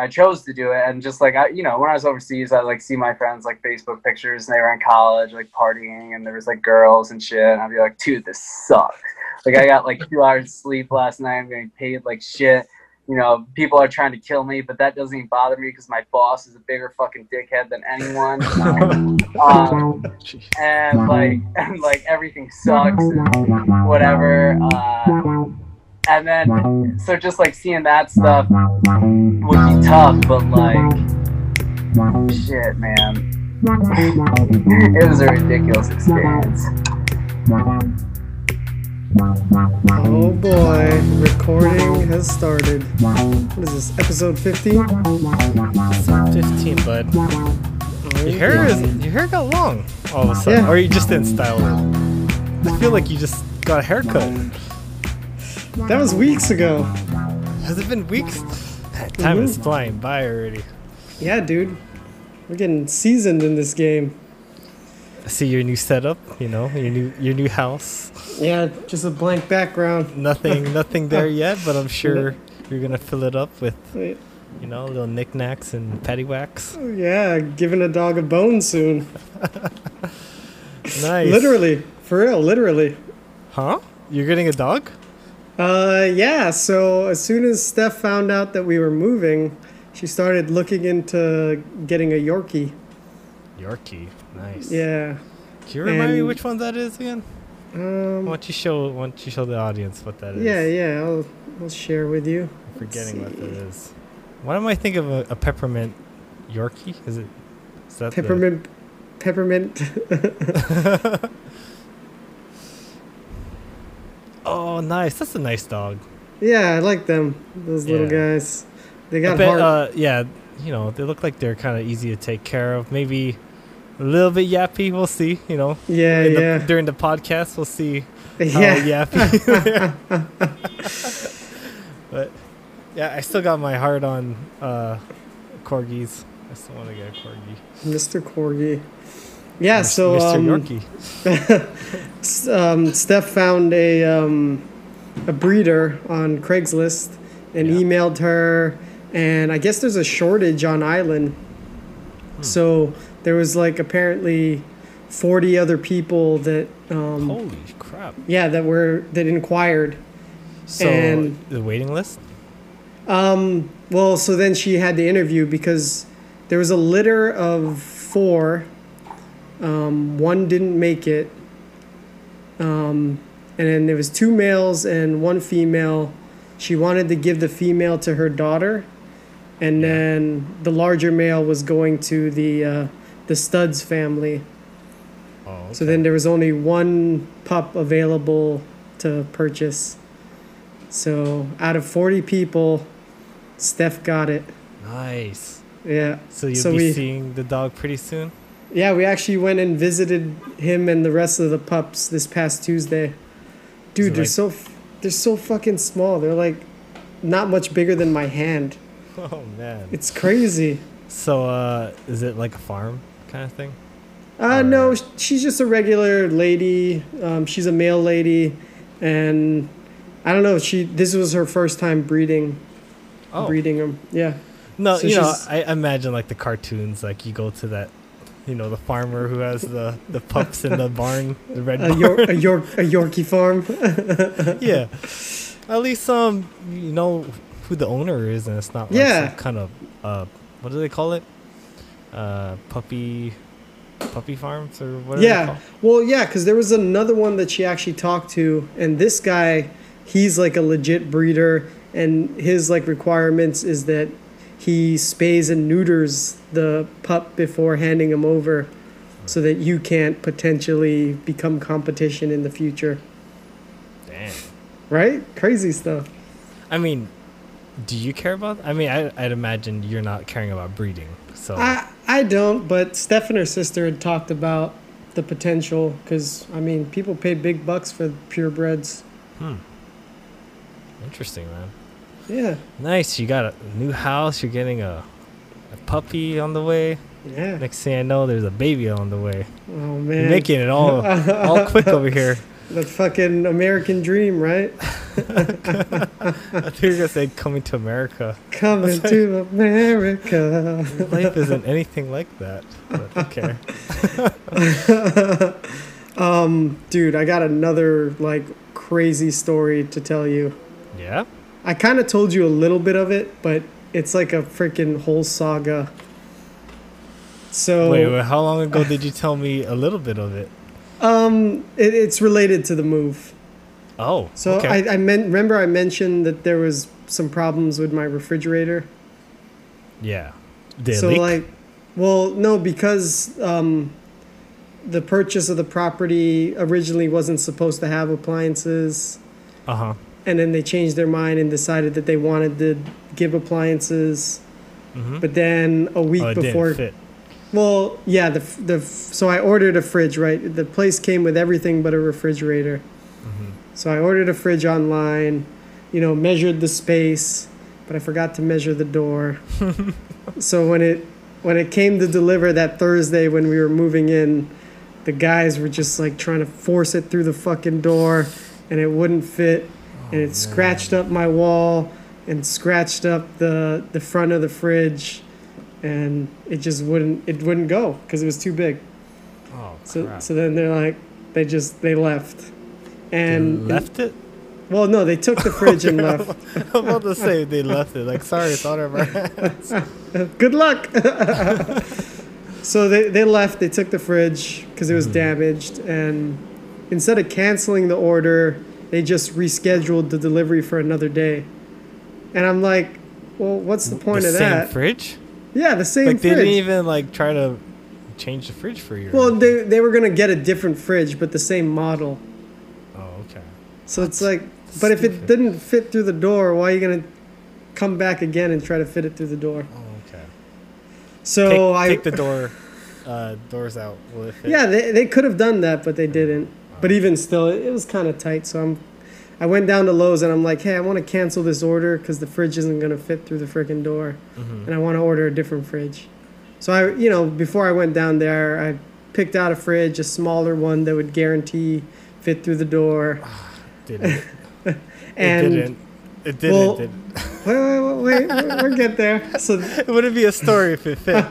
I chose to do it, and just like I, you know, when I was overseas, I like see my friends like Facebook pictures, and they were in college, like partying, and there was like girls and shit, and I'd be like, dude, this sucks. Like I got like two hours sleep last night. I'm getting paid like shit. You know, people are trying to kill me, but that doesn't even bother me because my boss is a bigger fucking dickhead than anyone. um, and like, and like everything sucks and whatever. Uh, and then, so just like seeing that stuff would be tough, but like, shit, man. it was a ridiculous experience. Oh boy, recording has started. What is this, episode 50? 15, bud. Your hair is your hair got long all of a sudden, Yeah. or you just didn't style it. I feel like you just got a haircut. That was weeks ago. Has it been weeks? Time is Mhm. flying by already. Yeah, dude. We're getting seasoned in this game. I see your new setup. You know your new your new house. Yeah, just a blank background. Nothing nothing there yet, but I'm sure you're gonna fill it up with you know little knickknacks and paddywhacks. Yeah, giving a dog a bone soon. Nice. Literally, for real, literally. Huh? You're getting a dog? Uh, yeah. So as soon as Steph found out that we were moving, she started looking into getting a Yorkie. Yorkie. Nice. Yeah. Can you remind me which one that is again? Um, Why don't you show why don't you show the audience what that is? Yeah, yeah. I'll I'll share with you. I'm forgetting what that is. Why am I thinking of a, a peppermint Yorkie? Is it is that the- Peppermint. Peppermint. Oh, nice. That's a nice dog. yeah, I like them. Those little Yeah. guys. They got bet, heart. uh, yeah, you know, they look like they're kind of easy to take care of. Maybe a little bit yappy. We'll see. You know, yeah, in the- yeah, during the podcast, we'll see how yeah. yappy. but yeah, I still got my heart on uh, corgis. I still want to get a corgi. Mr. Corgi. Yeah, so Mr. um, Yorkie. Um, Steph found a um, a breeder on Craigslist and Yeah. emailed her, and I guess there's a shortage on island. Hmm. So there was like apparently forty other people that um, Holy crap! yeah that were that inquired. So And- the waiting list. Um, well, so then she had to interview because there was a litter of four. Um, one didn't make it. Um, and then there was two males and one female. She wanted to give the female to her daughter, and Yeah. then the larger male was going to the uh, the Studs family. Oh, So then there was only one pup available to purchase. So out of 40 people, Steph got it. nice. Yeah. So you'll So be we- seeing the dog pretty soon. Yeah, we actually went and visited him and the rest of the pups this past Tuesday. Dude, they're like- so f- they're so fucking small. They're like not much bigger than my hand. Oh man. It's crazy. So uh, is it like a farm kind of thing? Uh, Or- no, she's just a regular lady. Um, she's a male lady, and I don't know. She this was her first time breeding, Oh breeding them. Yeah. no, so you know, I imagine like the cartoons, like you go to that, you know, the farmer who has the the pups in the barn, the red A, barn. York, a York, a Yorkie farm. yeah. At least um, you know who the owner is, and it's not like Yeah. some kind of uh, what do they call it? Uh, puppy, puppy farms or whatever. Yeah. Well, yeah, because there was another one that she actually talked to, and this guy, he's like a legit breeder, and his like requirements is that he spays and neuters the pup before handing him over, so that you can't potentially become competition in the future. Damn. Right? Crazy stuff. I mean, do you care about? I mean, I, I'd imagine you're not caring about breeding. So I I don't, but Steph and her sister had talked about the potential because I mean people pay big bucks for purebreds. hmm. Interesting, man. Yeah, Nice. You got a new house. You're getting a, a puppy on the way. yeah. Next thing I know, there's a baby on the way. Oh You're man. making it all all quick over here. The fucking American dream, right? I think you're gonna say coming to America. Coming to America. Life isn't anything like that. But okay. um, dude, I got another like crazy story to tell you. Yeah. I kind of told you a little bit of it, but it's like a freaking whole saga. So Wait, wait, how long ago did you tell me a little bit of it? um, it, it's related to the move. Oh. So okay. I, I meant remember I mentioned that there was some problems with my refrigerator. yeah. Did so like, well, no, because um, the purchase of the property originally wasn't supposed to have appliances, uh huh. And then they changed their mind and decided that they wanted to give appliances. Mm-hmm. But then a week oh, it before, well, yeah, the the so I ordered a fridge. Right, the place came with everything but a refrigerator. Mm-hmm. So I ordered a fridge online, you know, measured the space, but I forgot to measure the door. so when it when it came to deliver that Thursday when we were moving in, the guys were just like trying to force it through the fucking door and it wouldn't fit and it scratched up my wall and scratched up the the front of the fridge and it just wouldn't it wouldn't go because it was too big. Oh So crap. so then they're like they just they left. They And left it. well, no, they took the fridge and left. I'm about to say they left it. Like, sorry, it's out of our hands. Good luck. so they, they left. They took the fridge because it was hmm. damaged, and instead of canceling the order, they just rescheduled the delivery for another day. And I'm like, well, what's the point the of same that? fridge? yeah, the same Like, they didn't even like try to change the fridge for you. well, they they were gonna get a different fridge, but the same model. Oh, okay. So it's like, but if it didn't fit through the door, why are you gonna come back again and try to fit it through the door? Oh, okay. So take, I take the door, uh, doors out. Will it fit? Yeah, they, they could have done that, but they didn't. But even still, it, it was kind of tight. So I'm, I went down to Lowe's and I'm like, hey, I want to cancel this order because the fridge isn't gonna fit through the freaking door, Mhm. and I want to order a different fridge. So I, you know, before I went down there, I picked out a fridge, a smaller one that would guarantee fit through the door. Didn't. And it didn't. It didn't. well- did wait, wait, wait, wait, we'll get there. So it wouldn't be a story if it fit.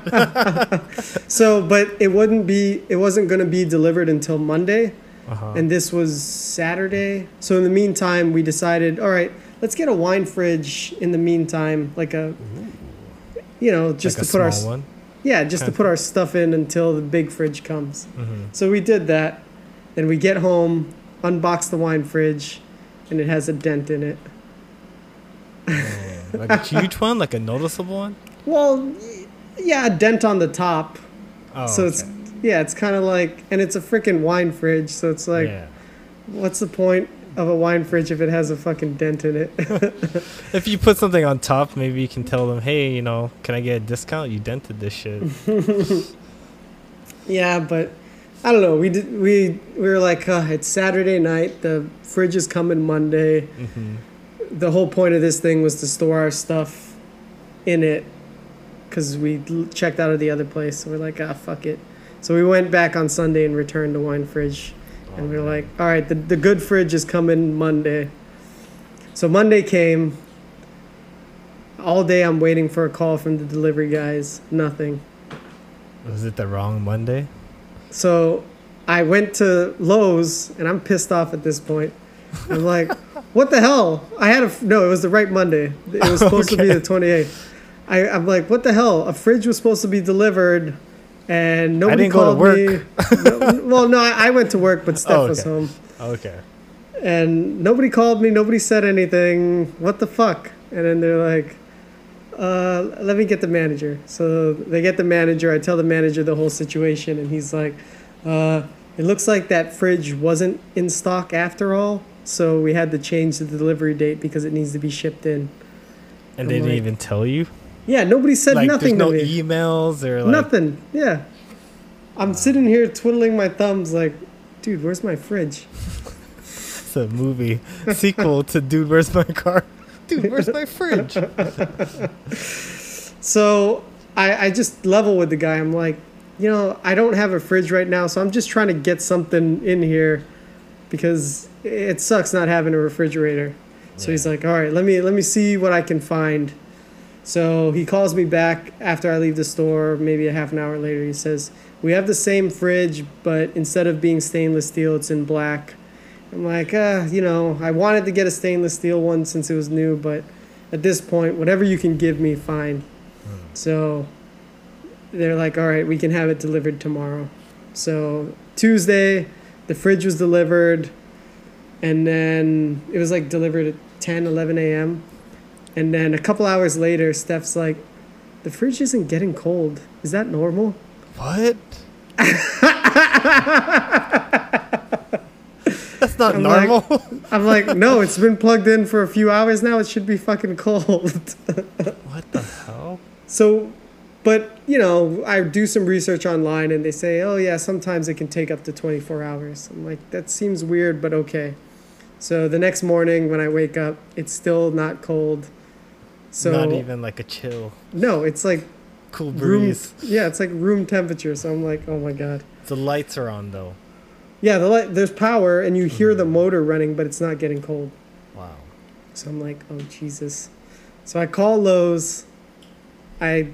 So, but it wouldn't be, it wasn't going to be delivered until Monday. Uh-huh. And this was Saturday. So, in the meantime, we decided, all right, let's get a wine fridge in the meantime, like a, you know, just like to put our, one. yeah, just to put our stuff in until the big fridge comes. hmm So, we did that. Then we get home, unbox the wine fridge, and it has a dent in it. Oh, like a huge one, like a noticeable one. Well, yeah, a dent on the top. Oh, so, it's, okay. Yeah, it's kind of like, and it's a freaking wine fridge. So, it's like, yeah. What's the point of a wine fridge if it has a fucking dent in it? If you put something on top, maybe you can tell them, hey, you know, can I get a discount? You dented this shit. yeah, but I don't know. We did we we were like, uh, it's Saturday night. The fridge is coming Monday. hmm The whole point of this thing was to store our stuff in it because we checked out of the other place. So we're like, ah, fuck it. So we went back on Sunday and returned the wine fridge. And we are like, all right, the, the good fridge is coming Monday. So Monday came. All day I'm waiting for a call from the delivery guys. Nothing. Was it the wrong Monday? So I went to Lowe's and I'm pissed off at this point. I'm like, what the hell? I had a no. It was the right Monday. It was supposed to be the 28th. I, I'm like, what the hell? A fridge was supposed to be delivered, and nobody didn't go to called me. No- well, no, I, I went to work, but Steph Oh, was okay. home, Okay. and nobody called me. Nobody said anything. What the fuck? And then they're like, uh, let me get the manager. So they get the manager. I tell the manager the whole situation, and he's like, uh, it looks like that fridge wasn't in stock after all. So we had to change the delivery date because it needs to be shipped in. And I'm they didn't like- even tell you? Yeah, nobody said like, nothing there's no me. emails or like. Nothing. Yeah. I'm sitting here twiddling my thumbs like, dude, where's my fridge? It's a movie sequel to Dude, Where's My Car? Dude, where's my fridge? So I, I just level with the guy. I'm like, you know, I don't have a fridge right now, so I'm just trying to get something in here because it sucks not having a refrigerator. So he's like, "All right, let me let me see what I can find." So he calls me back after I leave the store, maybe a half an hour later. He says, "We have the same fridge, but instead of being stainless steel, it's in black." I'm like, uh, you know, I wanted to get a stainless steel one since it was new, but at this point, whatever you can give me, fine. So they're like, all right, we can have it delivered tomorrow. So Tuesday, the fridge was delivered, and then it was like delivered at 10, 11 a.m. And then a couple hours later, Steph's like, the fridge isn't getting cold. Is that normal? What? That's not I'm like- normal. I'm like, no, it's been plugged in for a few hours now. It should be fucking cold. what the hell? So, but you know, I do some research online and they say, oh yeah, sometimes it can take up to 24 hours. I'm like, that seems weird, but okay. So the next morning when I wake up, it's still not cold. So not even like a chill, no, it's like cool room. breeze. Yeah, it's like room temperature. So I'm like, oh my god. The lights are on though. Yeah, the light, there's power and you hear the mm. motor running, but it's not getting cold. Wow. So I'm like, oh Jesus. So I call Lowe's. I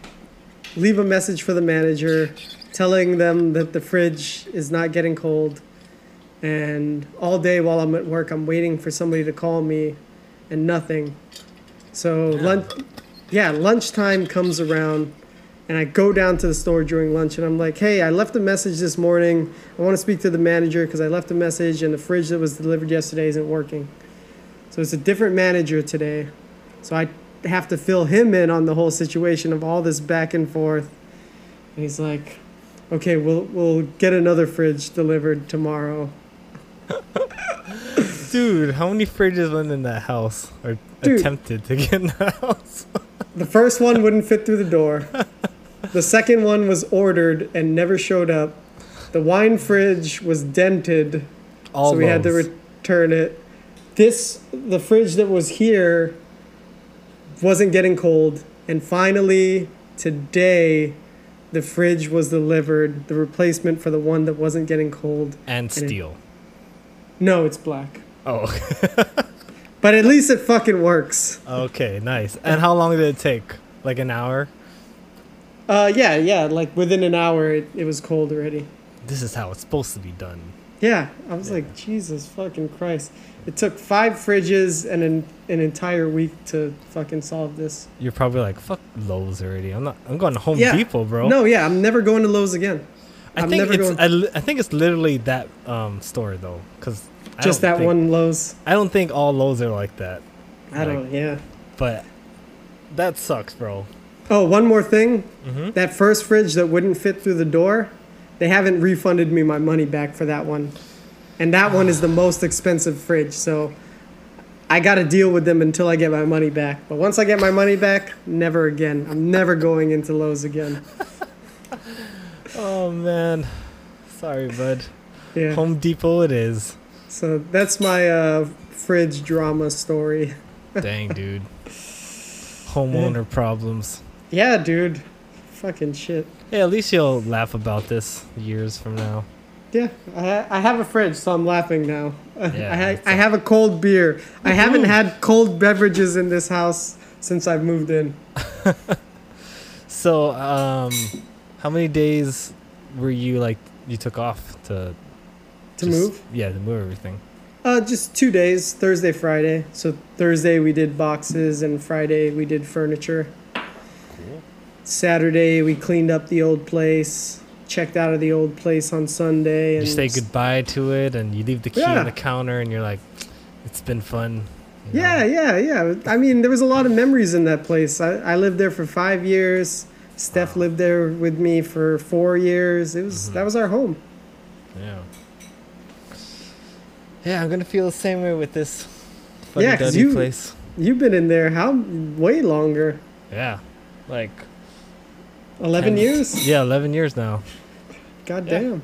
leave a message for the manager telling them that the fridge is not getting cold. And all day while I'm at work, I'm waiting for somebody to call me and nothing. So lunch yeah, lunchtime comes around and I go down to the store during lunch and I'm like, "Hey, I left a message this morning. I want to speak to the manager because I left a message and the fridge that was delivered yesterday isn't working." So it's a different manager today. So I have to fill him in on the whole situation of all this back and forth. And he's like, "Okay, we'll we'll get another fridge delivered tomorrow." Dude, how many fridges went in that house or Dude. attempted to get in that house? The first one wouldn't fit through the door. The second one was ordered and never showed up. The wine fridge was dented, All so we had to return it. This the fridge that was here wasn't getting cold, and finally today the fridge was delivered, the replacement for the one that wasn't getting cold. and and it- steel. No, it's black. Oh, But at least it fucking works. okay, nice. And how long did it take? Like an hour? Uh yeah, yeah, like within an hour it, it was cold already. This is how it's supposed to be done. Yeah, I was like, Jesus fucking Christ. It took five fridges and an, an entire week to fucking solve this. You're probably like, fuck Lowe's already. I'm not. I'm going to Home Yeah. Depot, bro. No, yeah, I'm never going to Lowe's again. I I'm think it's. going- I, I think it's literally that um store though, because Just that think, one Lowe's. I don't think all Lowe's are like that, I don't, yeah. but that sucks, bro. Oh, one more thing. Mm-hmm. That first fridge that wouldn't fit through the door, they haven't refunded me my money back for that one. And that one is the most expensive fridge, so I got to deal with them until I get my money back. But once I get my money back, never again. I'm never going into Lowe's again. Oh man, sorry, bud. Yeah. Home Depot, it is. So that's my uh, fridge drama story. Dang, dude. Homeowner problems. Yeah, dude. Fucking shit. Hey, at least you'll laugh about this years from now. Yeah, I, I have a fridge, so I'm laughing now. Yeah, I, ha- that's have a cold beer. I haven't had cold beverages in this house since I've moved in. So, um, how many days were you like you took off to To just- move? Yeah, to move everything. Uh, just two days, Thursday, Friday. So Thursday we did boxes, and Friday we did furniture. Cool. Saturday we cleaned up the old place, checked out of the old place on Sunday, and You say goodbye to it, and you leave the key Yeah. on the counter, and you're like, "It's been fun." you know? Yeah, yeah, yeah. I mean, there was a lot of memories in that place. I, I lived there for five years. Steph lived there with me for four years. It was that was our home. Yeah. Yeah, I'm gonna feel the same way with this Yeah, fuddy 'cause duddy you- place. You've been in there how way longer? Yeah, like Eleven 10 years. Yeah, eleven years now. God Yeah. damn.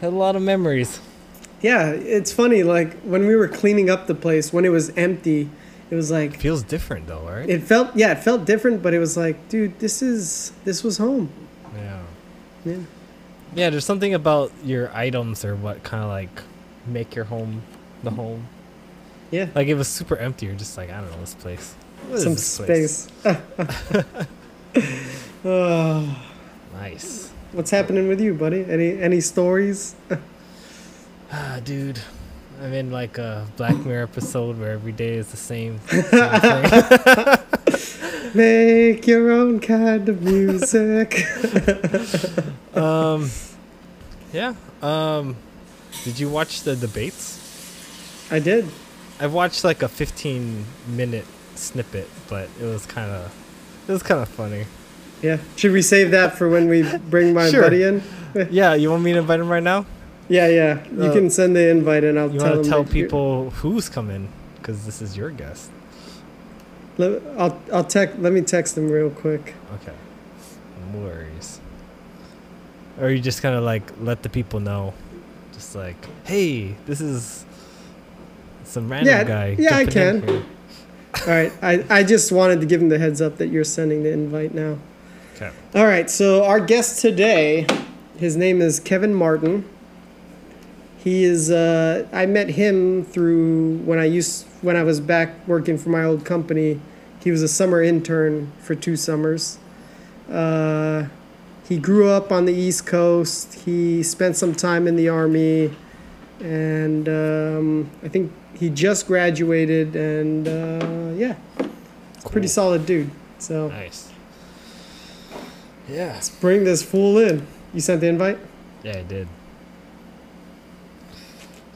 Had a lot of memories. Yeah, it's funny. Like when we were cleaning up the place, when it was empty, it was like Feels different though, right? it felt. Yeah, it felt different, but it was like, dude, this is this was home. yeah. Yeah. Yeah, there's something about your items or what kind of like make your home the home. Yeah. Like it was super empty. You're just like, I don't know this place. What Some this place? space. Oh, Nice. what's happening with you, buddy? Any any stories? Ah, dude. I'm in like a Black Mirror episode where every day is the same, same thing. Make your own kind of music. um, yeah. Um, did you watch the debates? I did. I watched like a 15 minute snippet, but it was kind of it was kind of funny. Yeah. Should we save that for when we bring my Sure. buddy in? Yeah, you want me to invite him right now? Yeah, yeah. You Uh, can send the invite and I'll You tell to tell people who's coming because this is your guest. Let, I'll I'll text. Let me text him real quick. Okay, no worries. Or you just kind of like let the people know, just like, hey, this is some random Yeah, guy. yeah, I can. All right. I I just wanted to give him the heads up that you're sending the invite now. Okay. All right. So our guest today, his name is Kevin Martin. He is. Uh, I met him through when I used when I was back working for my old company. He was a summer intern for two summers. Uh, he grew up on the East Coast. He spent some time in the army, and um, I think he just graduated. And uh, yeah, it's a pretty solid dude. So Nice. Yeah. Let's bring this fool in. You sent the invite. Yeah, I did.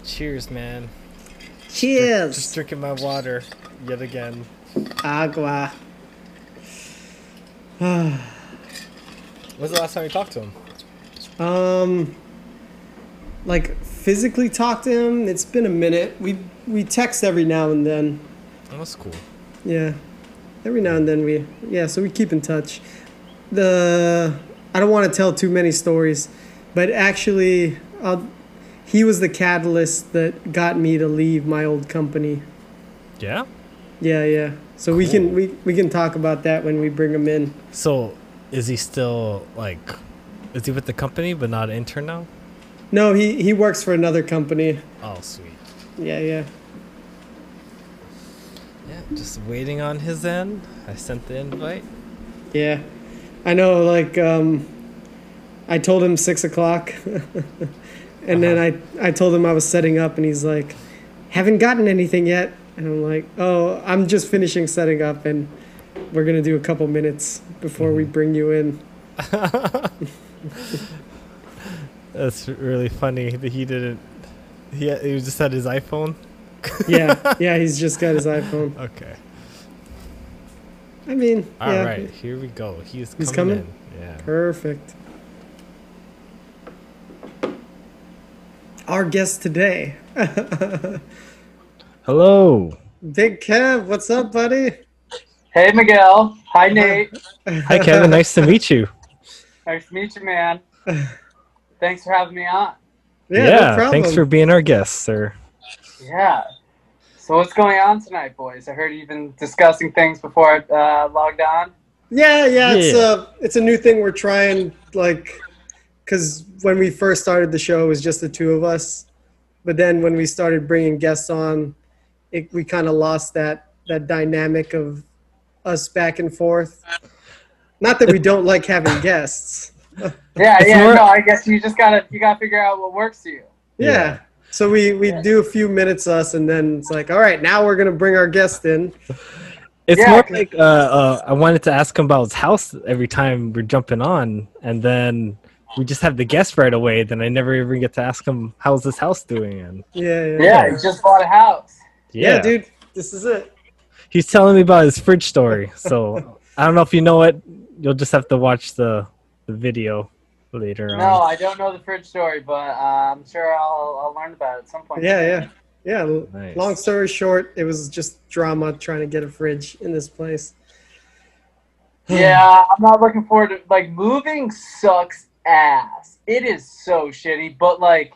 Cheers, man. Cheers. Just drinking my water yet again. Agua. When's the last time you talked to him? Um, like physically talked to him. It's been a minute. We we text every now and then. Oh, that's cool. Yeah, every now and then we yeah. So we keep in touch. The I don't want to tell too many stories, but actually, I'll, he was the catalyst that got me to leave my old company. Yeah. Yeah, yeah. So we can we, we can talk about that when we bring him in. So, is he still like? Is he with the company but not an intern now? No, he he works for another company. Oh, sweet. Yeah, yeah. Yeah, just waiting on his end. I sent the invite. Yeah, I know. Like, um, I told him six o'clock, and then I I told him I was setting up, and he's like, "Haven't gotten anything yet." And I'm like, "Oh, I'm just finishing setting up, and we're gonna do a couple minutes before we mm-hmm. bring you in." That's really funny that he didn't. He he just had his iPhone. Yeah, yeah. He's just got his iPhone. Okay. I mean, All yeah, right, here we go. He's, He's coming, coming? in. Yeah. perfect. Our guest today, Hello. Big Kev. What's up, buddy? Hey, Miguel. Hi, Nate. Hi, Kevin. nice to meet you. nice to meet you, man. Thanks for having me on. Yeah, no problem. thanks for being our guest, sir. Yeah. So what's going on tonight, boys? I heard you've been discussing things before I uh, logged on. Yeah, yeah, it's Yeah. a it's a new thing we're trying like cuz when we first started the show it was just the two of us. But then when we started bringing guests on, it, we kind of lost that that dynamic of us back and forth. Not that we don't like having guests. Yeah, yeah. more- No, I guess you just gotta you gotta figure out what works for you. Yeah. Yeah. So we we Yeah. do a few minutes us and then it's like, "All right, now we're going to bring our guest in." It's Yeah, more 'cause- like uh, uh, I wanted to ask him about his house every time we're jumping on, and then we just have the guest right away. Then I never even get to ask him how's his house doing. And Yeah, yeah. Yeah, you just bought a house. yeah, Yeah, dude. This is it. He's telling me about his fridge story. So I don't know if you know it. You'll just have to watch the the video later No, on. No, I don't know the fridge story, but uh, I'm sure I'll I'll learn about it at some point. Yeah, yeah. Yeah, Nice. long story short, it was just drama trying to get a fridge in this place. Yeah, I'm not looking forward to like moving sucks ass. It is so shitty, but like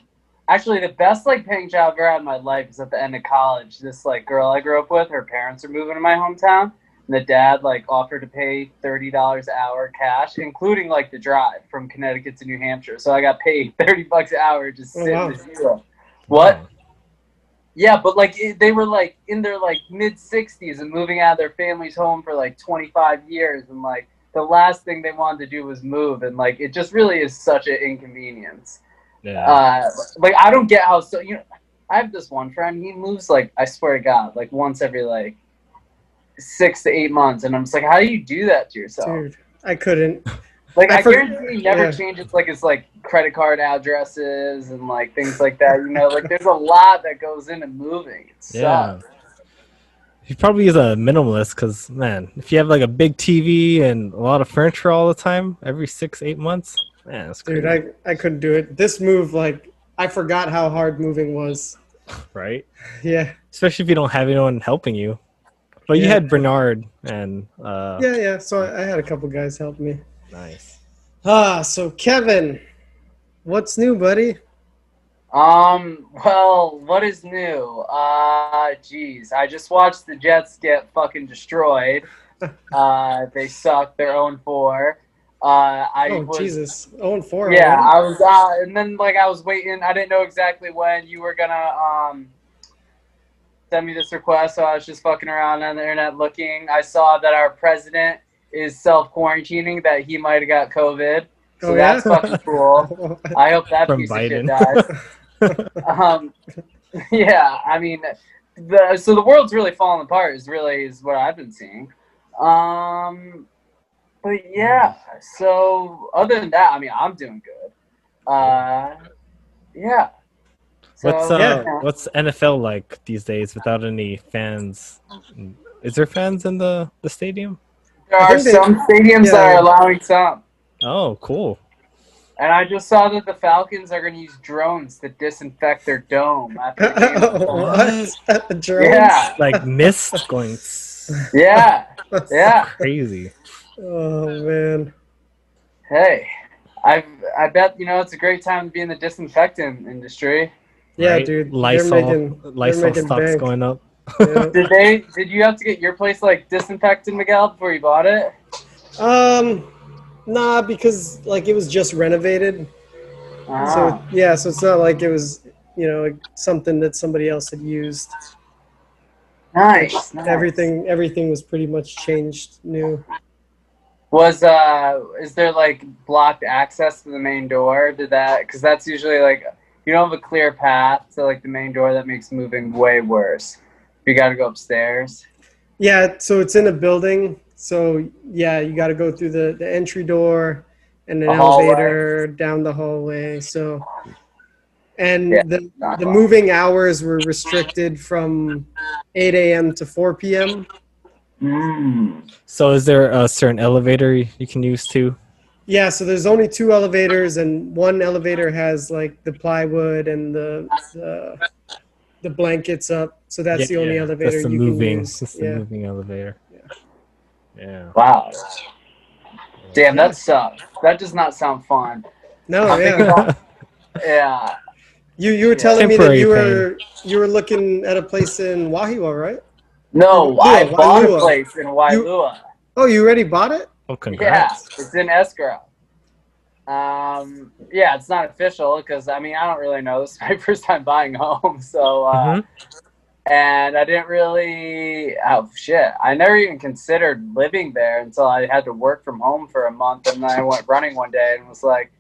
actually the best like paying job I've ever had in my life is at the end of college. This like girl I grew up with, her parents are moving to my hometown. And the dad like offered to pay thirty dollars an hour cash, including like the drive from Connecticut to New Hampshire. So I got paid thirty bucks an hour just Oh, sitting wow. in the zero. What? Yeah, but like it, they were like in their like mid sixties and moving out of their family's home for like twenty five years, and like the last thing they wanted to do was move, and like it just really is such an inconvenience. Yeah. Uh, like I don't get how so you know. I have this one friend. He moves like I swear to God, like once every like six to eight months, and I'm just like, how do you do that to yourself? Dude, I couldn't. Like I I, for- guarantee he never yeah. changes like his like credit card addresses and like things like that. You know, like there's a lot that goes into moving. It Yeah. sucks. He probably is a minimalist because, man, if you have like a big TV and a lot of furniture all the time, every six, eight months, man, that's crazy, Dude, I, I couldn't do it. This move, like, I forgot how hard moving was. right? Yeah. Especially if you don't have anyone helping you. But you Yeah. had Bernard and uh, Yeah, yeah. So I, I had a couple guys help me. nice. Ah, so Kevin, what's new, buddy? Um. Well, what is new? Uh, jeez, I just watched the Jets get fucking destroyed. Uh, they suck. They're own four. Uh, I oh, was, Jesus. 0 and 4. Yeah, already? I was, uh, and then like I was waiting. I didn't know exactly when you were gonna um send me this request, so I was just fucking around on the internet looking. I saw that our president is self quarantining, that he might have got COVID. So Oh, that's yeah? fucking cool. I hope that From piece Biden. of shit dies. um, yeah, I mean, the so the world's really falling apart. Is really is what I've been seeing. Um, but yeah. So other than that, I mean, I'm doing good. Uh, yeah. So, What's uh, yeah. what's NFL like these days without any fans? Is there fans in the the stadium? there are some stadiums that are allowing some. Oh, cool. And I just saw that the Falcons are going to use drones to disinfect their dome after games. what? Drones? Yeah, Like mist going yeah, yeah. crazy. Oh, man. Hey, I I bet you know it's a great time to be in the disinfectant industry. Yeah, right? dude. Lysol, they're making, Lysol stocks bank. going up. Yeah. Did they? Did you have to get your place like disinfected, Miguel, before you bought it? Um, nah, because like it was just renovated. Ah. So yeah, so it's not like it was, you know, like something that somebody else had used. nice, nice. Everything, everything was pretty much changed new. Was uh is there like blocked access to the main door? Did that? Because that's usually like you don't have a clear path to like the main door. That makes moving way worse. You got to go upstairs. Yeah, so it's in a building. So yeah, you got to go through the the entry door and an A hallway. elevator down the hallway. So, and Yeah, the the moving hours were restricted from 8 a.m. to 4 p.m. Mm. So is there a certain elevator you can use too? Yeah, so there's only two elevators, and one elevator has like the plywood and the the, the blankets up. So that's the only elevator That's the you moving. can use. That's the Yeah. moving elevator. Yeah. yeah. Wow. Damn, that sucks. That does not sound fun. No, I'm yeah. about- yeah. You you were Yeah. telling me that Temporary you were you were looking at a place in Wahiawa, right? No, Waialua, I bought a place in Waialua. Oh, you already bought it? Oh, congrats. Yeah, it's in escrow. Um, yeah, it's not official because I mean I don't really know. This is my first time buying a home, so uh, Mhm. and I didn't really. Oh shit! I never even considered living there until I had to work from home for a month, and then I went running one day and was like,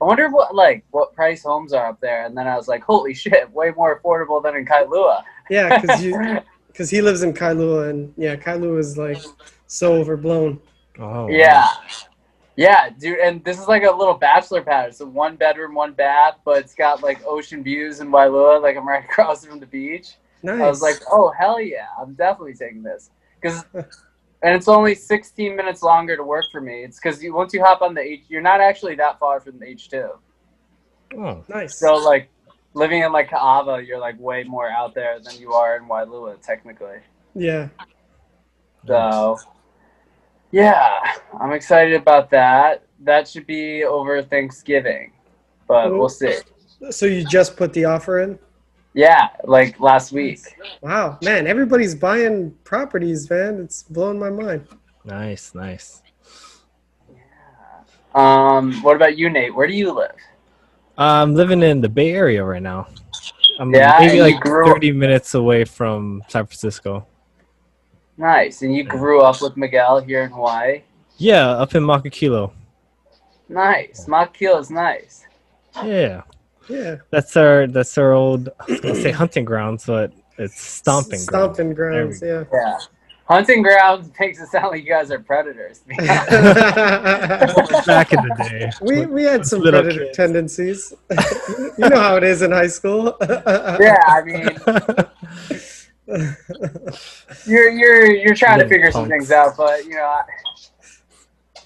I wonder what like what price homes are up there, and then I was like, holy shit, way more affordable than in Kailua. Yeah, because you because he lives in Kailua, and yeah, Kailua is like so overblown. Oh, wow. Yeah. Yeah, dude, and this is like a little bachelor pad. It's a one bedroom, one bath, but it's got like ocean views in Waialua. Like I'm right across from the beach. Nice. I was like, oh hell yeah, I'm definitely taking this because, and it's only 16 minutes longer to work for me. It's because you once you hop on the H, you're not actually that far from the H2. Oh, nice. So like living in like Kaava, you're like way more out there than you are in Waialua technically. yeah. So, yeah, I'm excited about that. That should be over Thanksgiving, but we'll see. So you just put the offer in? Yeah, like last week. Wow, man, everybody's buying properties, man. It's blowing my mind. nice, nice. Yeah. Um, what about you, Nate? Where do you live? I'm living in the Bay Area right now. I'm Yeah, maybe like grew- 30 minutes away from San Francisco. Nice. And you grew up with Miguel here in Hawaii. Yeah, up in Makakilo. Nice. Makil is nice. Yeah, Yeah. that's our that's our old I was gonna say hunting grounds, but it's stomping grounds. Stomping grounds, yeah. Yeah. Hunting grounds makes it sound like you guys are predators. Back in the day. we we had some Little predator kids. tendencies. you you know how it is in high school. yeah, I mean, you're you're you're trying to Little figure some things out, but you know, I,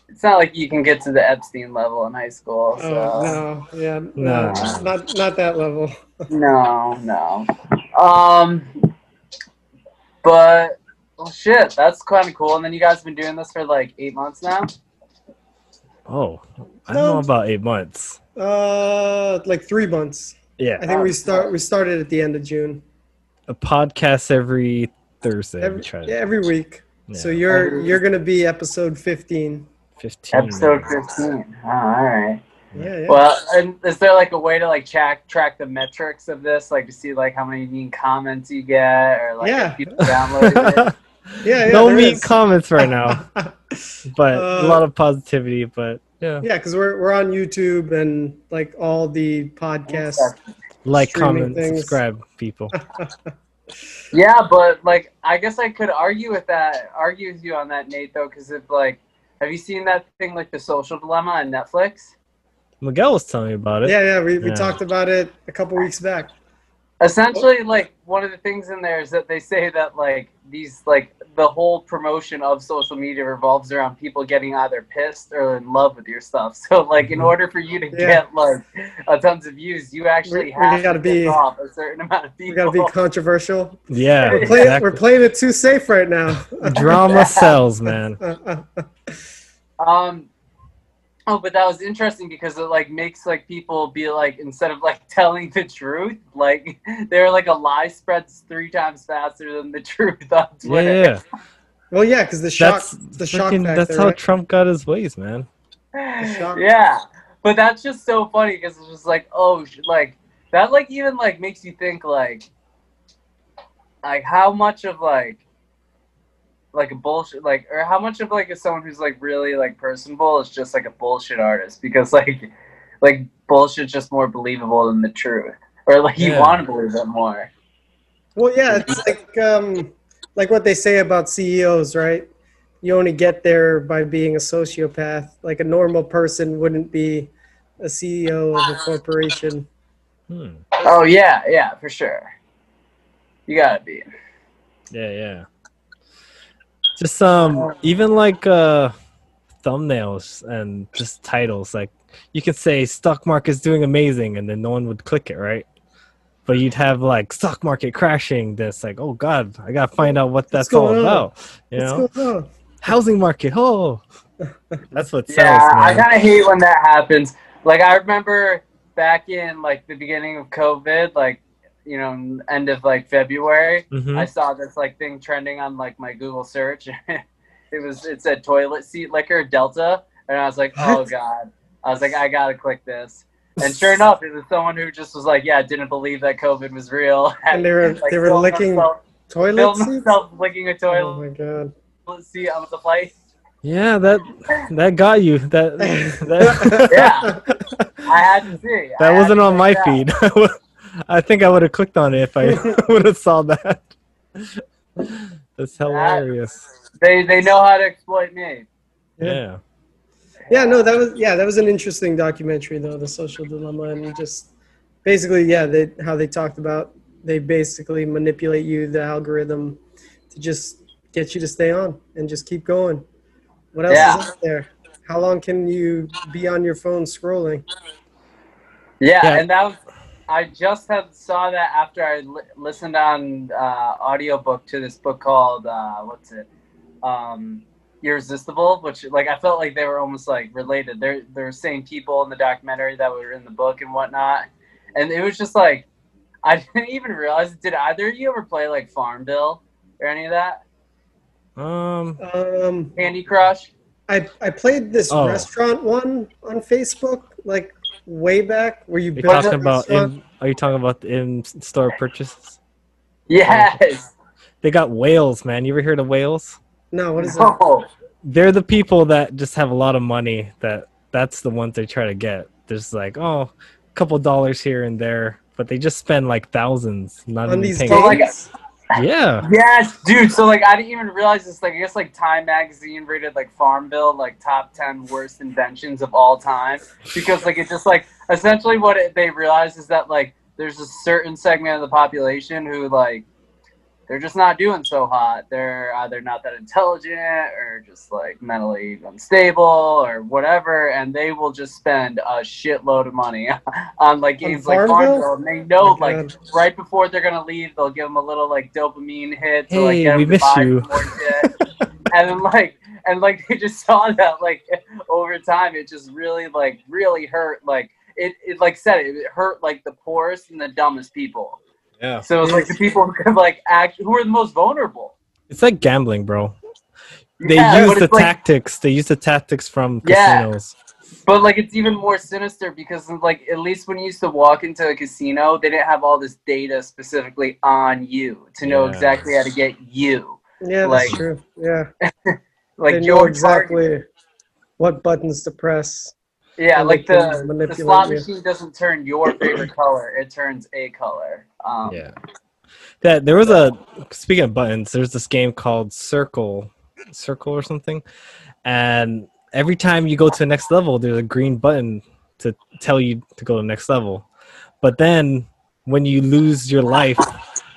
it's not like you can get to the Epstein level in high school. So. Oh no, yeah, no, No. not not that level. No, no. Um, but well, shit, that's kind of cool. And then you guys have been doing this for like eight months now. Oh, I don't know about eight months. Uh, like three months. Yeah, I think we start we started at the end of June. a podcast every Thursday. Every, try yeah, every week. So you're you're gonna be episode fifteen. 15 Episode minutes. fifteen. Oh, all right. Yeah, yeah. Well, and is there like a way to like track track the metrics of this, like to see like how many mean comments you get, or like Yeah. people download it? yeah, yeah. no mean is. comments right now, but a Uh, lot of positivity. But yeah, Yeah, because we're we're on YouTube and like all the podcasts. like, streaming comment, things. subscribe, people. Yeah, but like I guess I could argue with that, argue with you on that, Nate. Though, because if like, have you seen that thing like the Social Dilemma on Netflix? Miguel was telling me about it. Yeah, yeah. We, we Yeah. talked about it a couple weeks back. Essentially, like one of the things in there is that they say that like these like the whole promotion of social media revolves around people getting either pissed or in love with your stuff. So like in Mhm. order for you to Yeah. get like a tons of views, you actually We- we have gotta to be- piss off a certain amount of people We people. gotta be controversial. Yeah, We're playing, exactly. we're playing it too safe right now. drama sells, man. Um. Oh, but that was interesting because it like makes like people be like instead of like telling the truth, like they're like a lie spreads three times faster than the truth on Yeah, Twitter. yeah. well, yeah, because the shock, That's the shock freaking- factor. That's how right? Trump got his ways, man. Yeah, but that's just so funny because it's just like oh, sh- like that like even like makes you think like like how much of like like a bullshit like or how much of like is someone who's like really like personable is just like a bullshit artist because like like bullshit's just more believable than the truth or like you Yeah. want to believe it more Well, yeah, it's like um, like what they say about CEOs, right? You only get there by being a sociopath. Like a normal person wouldn't be a CEO of a corporation. Hmm. oh yeah yeah for sure you gotta be Yeah, yeah. Just um, even like uh, thumbnails and just titles. Like you could say stock market's doing amazing, and then no one would click it, right? But you'd have like stock market crashing. That's like, oh god, I gotta find out what that's all going on? about. You know, housing market. Oh, that's what sells, Yeah, I kind of hate when that happens. Like I remember back in like the beginning of COVID, like you know, end of like February, Mhm. I saw this like thing trending on like my Google search. it was it said toilet seat liquor Delta, and I was like, oh god. I was like, I gotta click this. And sure enough, it was someone who just was like, yeah, didn't believe that COVID was real. And they were like, they were licking toilet themselves licking a toilet. Oh toilet my god! seat on the flight. Yeah, that that got you. That that, Yeah. I had to see. I that had wasn't on my out. feed. I think I would have clicked on it if I would have saw that. That's hilarious. They they know how to exploit me. Yeah. Yeah, no, that was yeah, that was an interesting documentary though, the social dilemma, and just basically, yeah, they how they talked about they basically manipulate you, the algorithm, to just get you to stay on and just keep going. What else Yeah. is out there? How long can you be on your phone scrolling? Yeah, Yeah. and that was I just had saw that after I li- listened on uh, audiobook to this book called uh, what's it, um, Irresistible, which like I felt like they were almost like related. They're they're same people in the documentary that were in the book and whatnot, and it was just like I didn't even realize. Did either of you ever play like Farmville or any of that? Um. Um, Candy Crush. I I played this Oh. restaurant one on Facebook like way back where you built talking about in, are you talking about the in-store purchases? Yes. They got whales, man. You ever heard of whales? No, what is that? They're the people that just have a lot of money. That that's the ones they try to get. There's like oh, a couple dollars here and there, but they just spend like thousands. Not On even these paying. So, like, games? Yeah. Yes, dude. So like, I didn't even realize this. Like, I guess like Time Magazine rated like Farmville like top ten worst inventions of all time because like it's just like essentially what it, they realized is that like there's a certain segment of the population who like they're just not doing so hot. They're either not that intelligent or just like mentally unstable or whatever, and they will just spend a shitload of money on like games like Farmville? And they know Oh like God. right before they're gonna leave, they'll give them a little like dopamine hit to like Hey, we miss you. and then like and like they just saw that like over time it just really like really hurt like it, it like said it, it hurt like the poorest and the dumbest people. Yeah. So it's like the people who could like act who are the most vulnerable. It's like gambling, bro. They Yeah, use the like- tactics. They use the tactics from Yeah. casinos. But like it's even more sinister because like at least when you used to walk into a casino, they didn't have all this data specifically on you to know Yeah. exactly how to get you. Yeah, that's like- true. Yeah, Like they know exactly target. what buttons to press. Yeah, and like the, the slot you. machine doesn't turn your favorite color; it turns a color. Um, Yeah. That there was a speaking of buttons, there's this game called Circle, Circle or something, and every time you go to the next level, there's a green button to tell you to go to the next level. But then when you lose your life,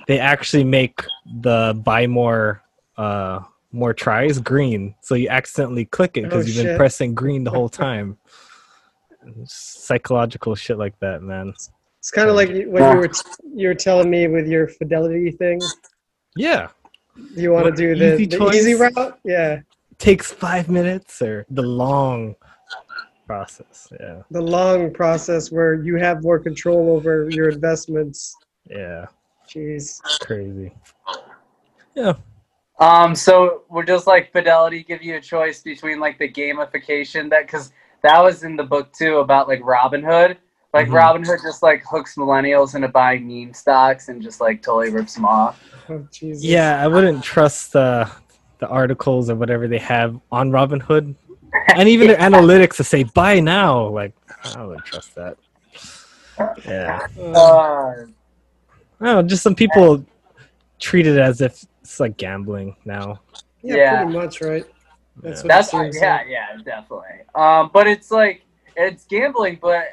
they actually make the buy more uh more tries green, so you accidentally click it because Oh, you've been shit. pressing green the whole time. Psychological shit like that, man. It's kind of like you- what you were you were telling me with your fidelity thing. Yeah. You want to do the, easy the easy route? Yeah, takes five minutes or the long process. Yeah, the long process where you have more control over your investments. yeah, Jeez. crazy. Yeah, Um, so we're just like Fidelity give you a choice between like the gamification that because that was in the book too about like Robinhood. Like Mhm. Robinhood just like hooks millennials into buying meme stocks and just like totally rips them off. Oh, Jesus. yeah. I wouldn't trust the the articles or whatever they have on Robinhood, and even their analytics to say buy now. Like I wouldn't trust that. Yeah, Uh, Uh, no, just some people treat it as if it's like gambling now. yeah, yeah. pretty much, right? That's Yeah. what That's seems yeah, like. yeah, definitely. Um, but it's like it's gambling, but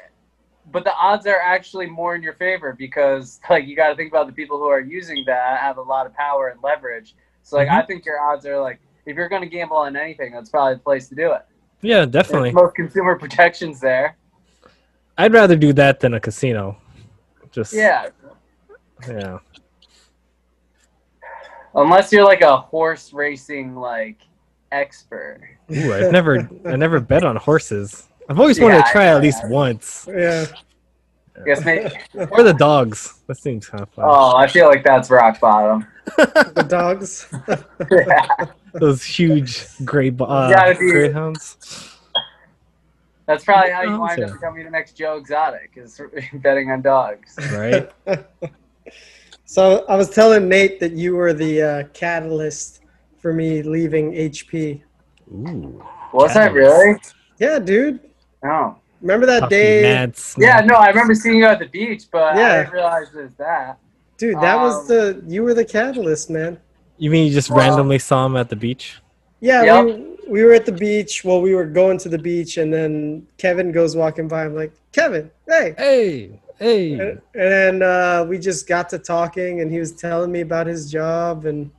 but the odds are actually more in your favor because like you got to think about the people who are using that have a lot of power and leverage. So like I think your odds are like if you're going to gamble on anything, that's probably the place to do it. Yeah, There's definitely. most consumer protections there. I'd rather do that than a casino. Just Yeah, yeah. unless you're like a horse racing like expert. Ooh, I've never I never bet on horses. I've always wanted Yeah, to try I- at least once. Yeah. Guess maybe, Or the dogs. That seems kind of fun. oh, I feel like that's rock bottom. The dogs. yeah. Those huge gray bo- uh, gotta greyhounds. That's probably how you wind up becoming the next Joe Exotic is betting on dogs. Right? So I was telling Nate that you were the uh, catalyst for me leaving HP. Ooh. Was I Catalyst. really? Yeah, dude. Oh. Remember that Puffy day? Mad Yeah, Smack. no, I remember seeing you at the beach, but Yeah. I didn't realize it was that. Dude, that Um, was the you were the catalyst, man. You mean you just Well- randomly saw him at the beach? Yeah, Yep. we, we were at the beach. Well, we were going to the beach, and then Kevin goes walking by. I'm like, Kevin, hey. Hey, hey. And, and then uh, we just got to talking, and he was telling me about his job and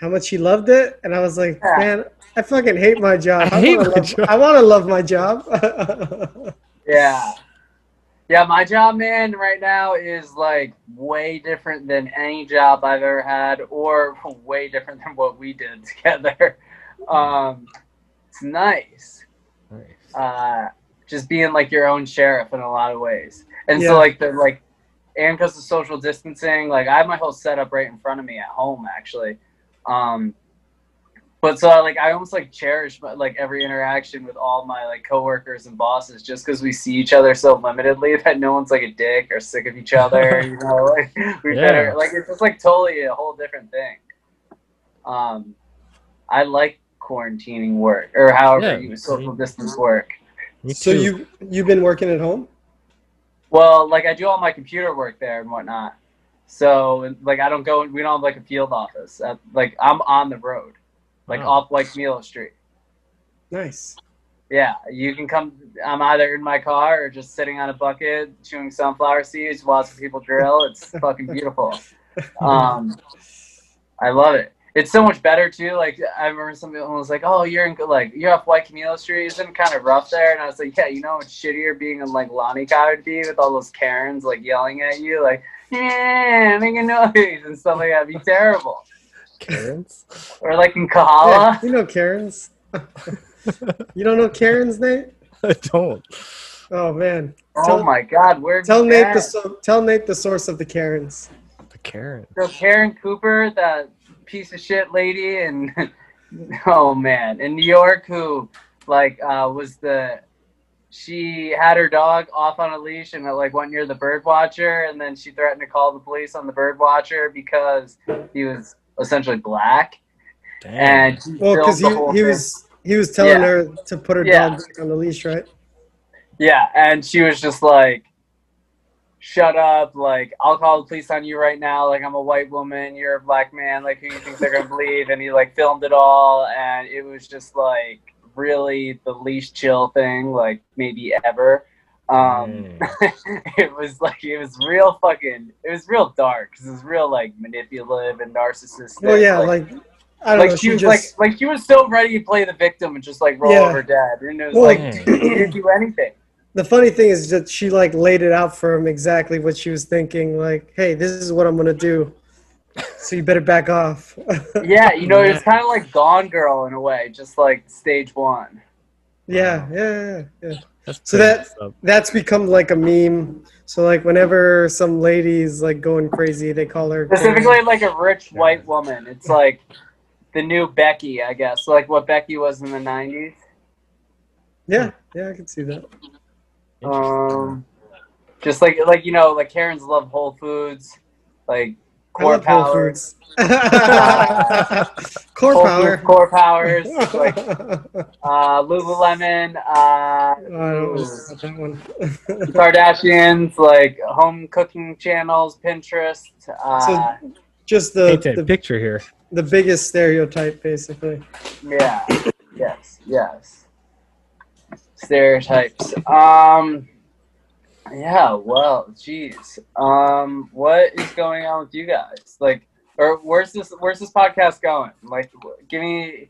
how much he loved it. And I was like, Yeah. man, I fucking hate my job. I hate wanna my love, job." I want to love my job. Yeah. Yeah, my job, man, right now is like way different than any job I've ever had, or way different than what we did together. Um, it's nice. Nice. uh, just being like your own sheriff in a lot of ways. And Yeah. so like the like, and because of social distancing, like I have my whole setup right in front of me at home actually. Um, but so like I almost like cherish my, like every interaction with all my like coworkers and bosses just because we see each other so limitedly that no one's like a dick or sick of each other. you know, like we Yeah. better like it's just like totally a whole different thing. Um, I like quarantining work or however Yeah. you social distance work. Me So you you've been working at home? Well, like I do all my computer work there and whatnot. So like I don't go. We don't have like a field office. Uh, like I'm on the road, like Wow. off like Milo Street. Nice. Yeah, you can come. I'm either in my car or just sitting on a bucket chewing sunflower seeds, watching people drill. It's fucking beautiful. Um, I love it. It's so much better too. Like I remember somebody was like, "Oh, you're in like you're off Waiakamilo Street. Isn't it kind of rough there?" And I was like, "Yeah, you know how much shittier being in like Lanikai would be with all those Karens like yelling at you, like yeah, making noise and stuff like that. It'd be terrible." Karens? Or like in Yeah, Kahala. you know Karens. you don't know Karens, Nate? I don't. Oh man. Oh my God, where Tell have Nate the so- tell Nate the source of the Karens. The Karen. So Karen Cooper, that piece of shit lady, and oh man, in New York, who like uh, was the she had her dog off on a leash and like went near the bird watcher, and then she threatened to call the police on the bird watcher because he was essentially black, Damn. and Well, because he he was he was telling Yeah. her to put her Yeah. dog on the leash, right? Yeah, and she was just like, "Shut up! Like, I'll call the police on you right now. Like, I'm a white woman. You're a black man. Like, who you think they're gonna believe?" And he like filmed it all, and it was just like really the least chill thing, like maybe ever. Um, Dang. it was like it was real fucking. It was real dark because it was real like manipulative and narcissistic. Well, yeah, like, I don't like know. she She was just like like she was so ready to play the victim and just like roll Yeah. over dead, and it was Well, like Dang. didn't do anything. the funny thing is that she like laid it out for him exactly what she was thinking. Like, hey, this is what I'm gonna do. So you better back off. Yeah, you know, Yeah. it's kind of like Gone Girl in a way, just like stage one. yeah, yeah, yeah, yeah. That's So that- messed up. That's become like a meme. So like whenever some lady's like going crazy, they call her Specifically, like a rich white woman. It's like the new Becky, I guess. Like what Becky was in the 90s. Yeah, yeah, I can see that. Um, just like, like you know, like Karens love Whole Foods. Like I Core love Whole Power. Foods. Core Whole Power. Foods, Core Powers. Like I uh, Lululemon. Uh, don't know about that one. Kardashians. Like home cooking channels. Pinterest. Uh, Just the, Paint the picture here. the biggest stereotype, basically. Yeah. yes. Yes. Stereotypes. Um. Yeah. Well. Jeez. Um. What is going on with you guys? Like, or where's this? Where's this podcast going? Like, give me,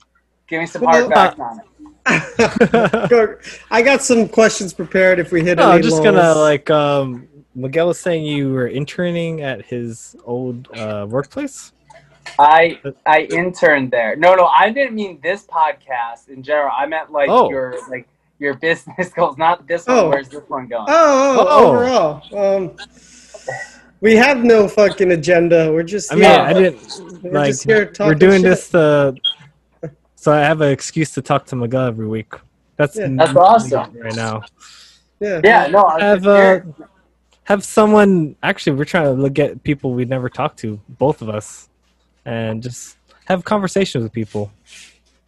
give me some hard facts on it. I got some questions prepared if we hit No, I'm just gonna like um Miguel was saying you were interning at his old uh, workplace. I I interned there. No, no, I didn't mean this podcast in general. I meant like Oh. your like your business goals, not this one. Oh. Where's this one going? Oh, oh, Oh. overall. Um, we have no fucking agenda. We're just I mean, here. I didn't We're like just here talking we're doing shit. this uh, so I have an excuse to talk to Miguel every week. That's Yeah. That's awesome. right now. Yeah. Yeah, no, I Have uh, have someone actually we're trying to look at people we never talked to, both of us, and just have conversations with people.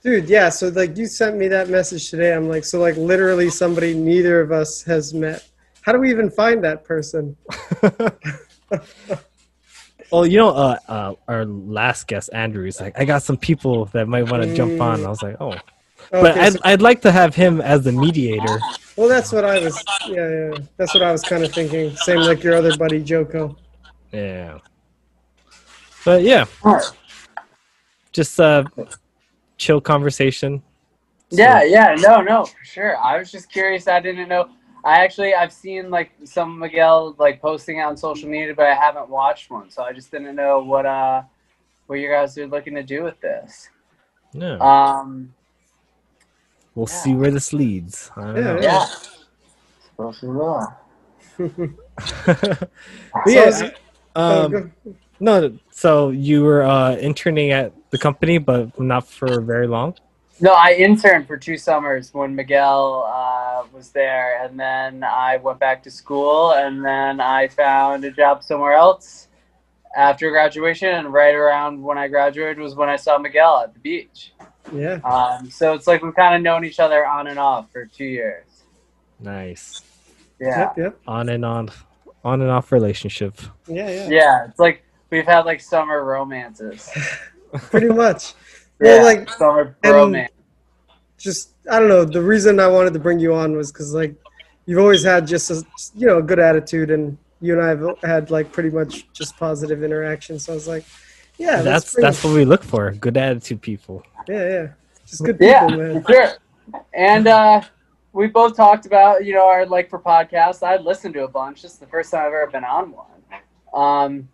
Dude, yeah. So like you sent me that message today. I'm like, so like literally somebody neither of us has met. How do we even find that person? Well, you know, uh, uh, our last guest, Andrew, is like, I got some people that might want to jump on. I was like, oh, but I'd, so- I'd like to have him as the mediator. well, that's what I was. Yeah, yeah. That's what I was kind of thinking. Same like your other buddy Joko. Yeah. But yeah, just uh, chill conversation. Yeah, yeah, no, no, for sure. I was just curious. I didn't know. I actually I've seen like some Miguel like posting on social media, but I haven't watched one, so I just didn't know what uh what you guys are looking to do with this. Yeah, Um, we'll yeah. see where this leads. I don't Yeah, know. yeah. Suppose we will. But yeah, um, Oh, no. So you were uh, interning at the company, but not for very long. No, I interned for two summers when Miguel uh, was there, and then I went back to school, and then I found a job somewhere else after graduation. And right around when I graduated was when I saw Miguel at the beach. Yeah. Um, so it's like we've kind of known each other on and off for two years. Nice. Yeah, Yep. Yep. On and on, on and off relationship. Yeah. Yeah. yeah. It's like we've had like summer romances. Pretty much. Yeah, Well, like, summer and- romance. just I don't know. The reason I wanted to bring you on was because like you've always had just a you know a good attitude, and you and I have had like pretty much just positive interactions. So I was like, yeah, let's that's that's what we look for. Good attitude people. yeah, yeah, just good people, Yeah, man. for sure. And uh, we both talked about, you know, our like for podcasts. I'd listened to a bunch. This is the first time I've ever been on one. Um,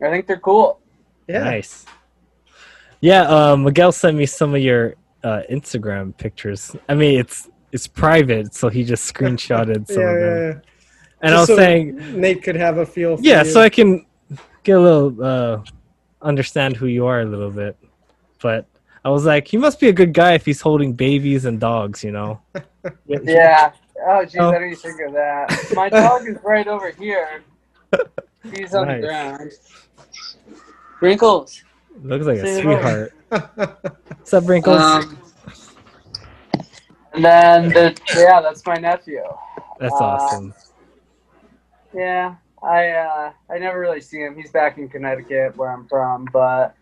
I think they're cool. Yeah, Nice. Yeah, uh, Miguel sent me some of your uh, Instagram pictures. I mean, it's it's private, so he just screenshotted some yeah, of them. yeah. And I was so saying, Nate could have a feel. For yeah, you. so I can get a little uh, understand who you are a little bit. But I was like, he must be a good guy if he's holding babies and dogs, you know. Yeah. Oh, geez, Oh. I didn't think of that. My dog is right over here. He's on Nice. the ground. Wrinkles. Looks like a sweetheart. What's up, Wrinkles? Um, and then the yeah, that's my nephew. That's uh, awesome. Yeah, I uh, I never really see him. He's back in Connecticut, where I'm from. But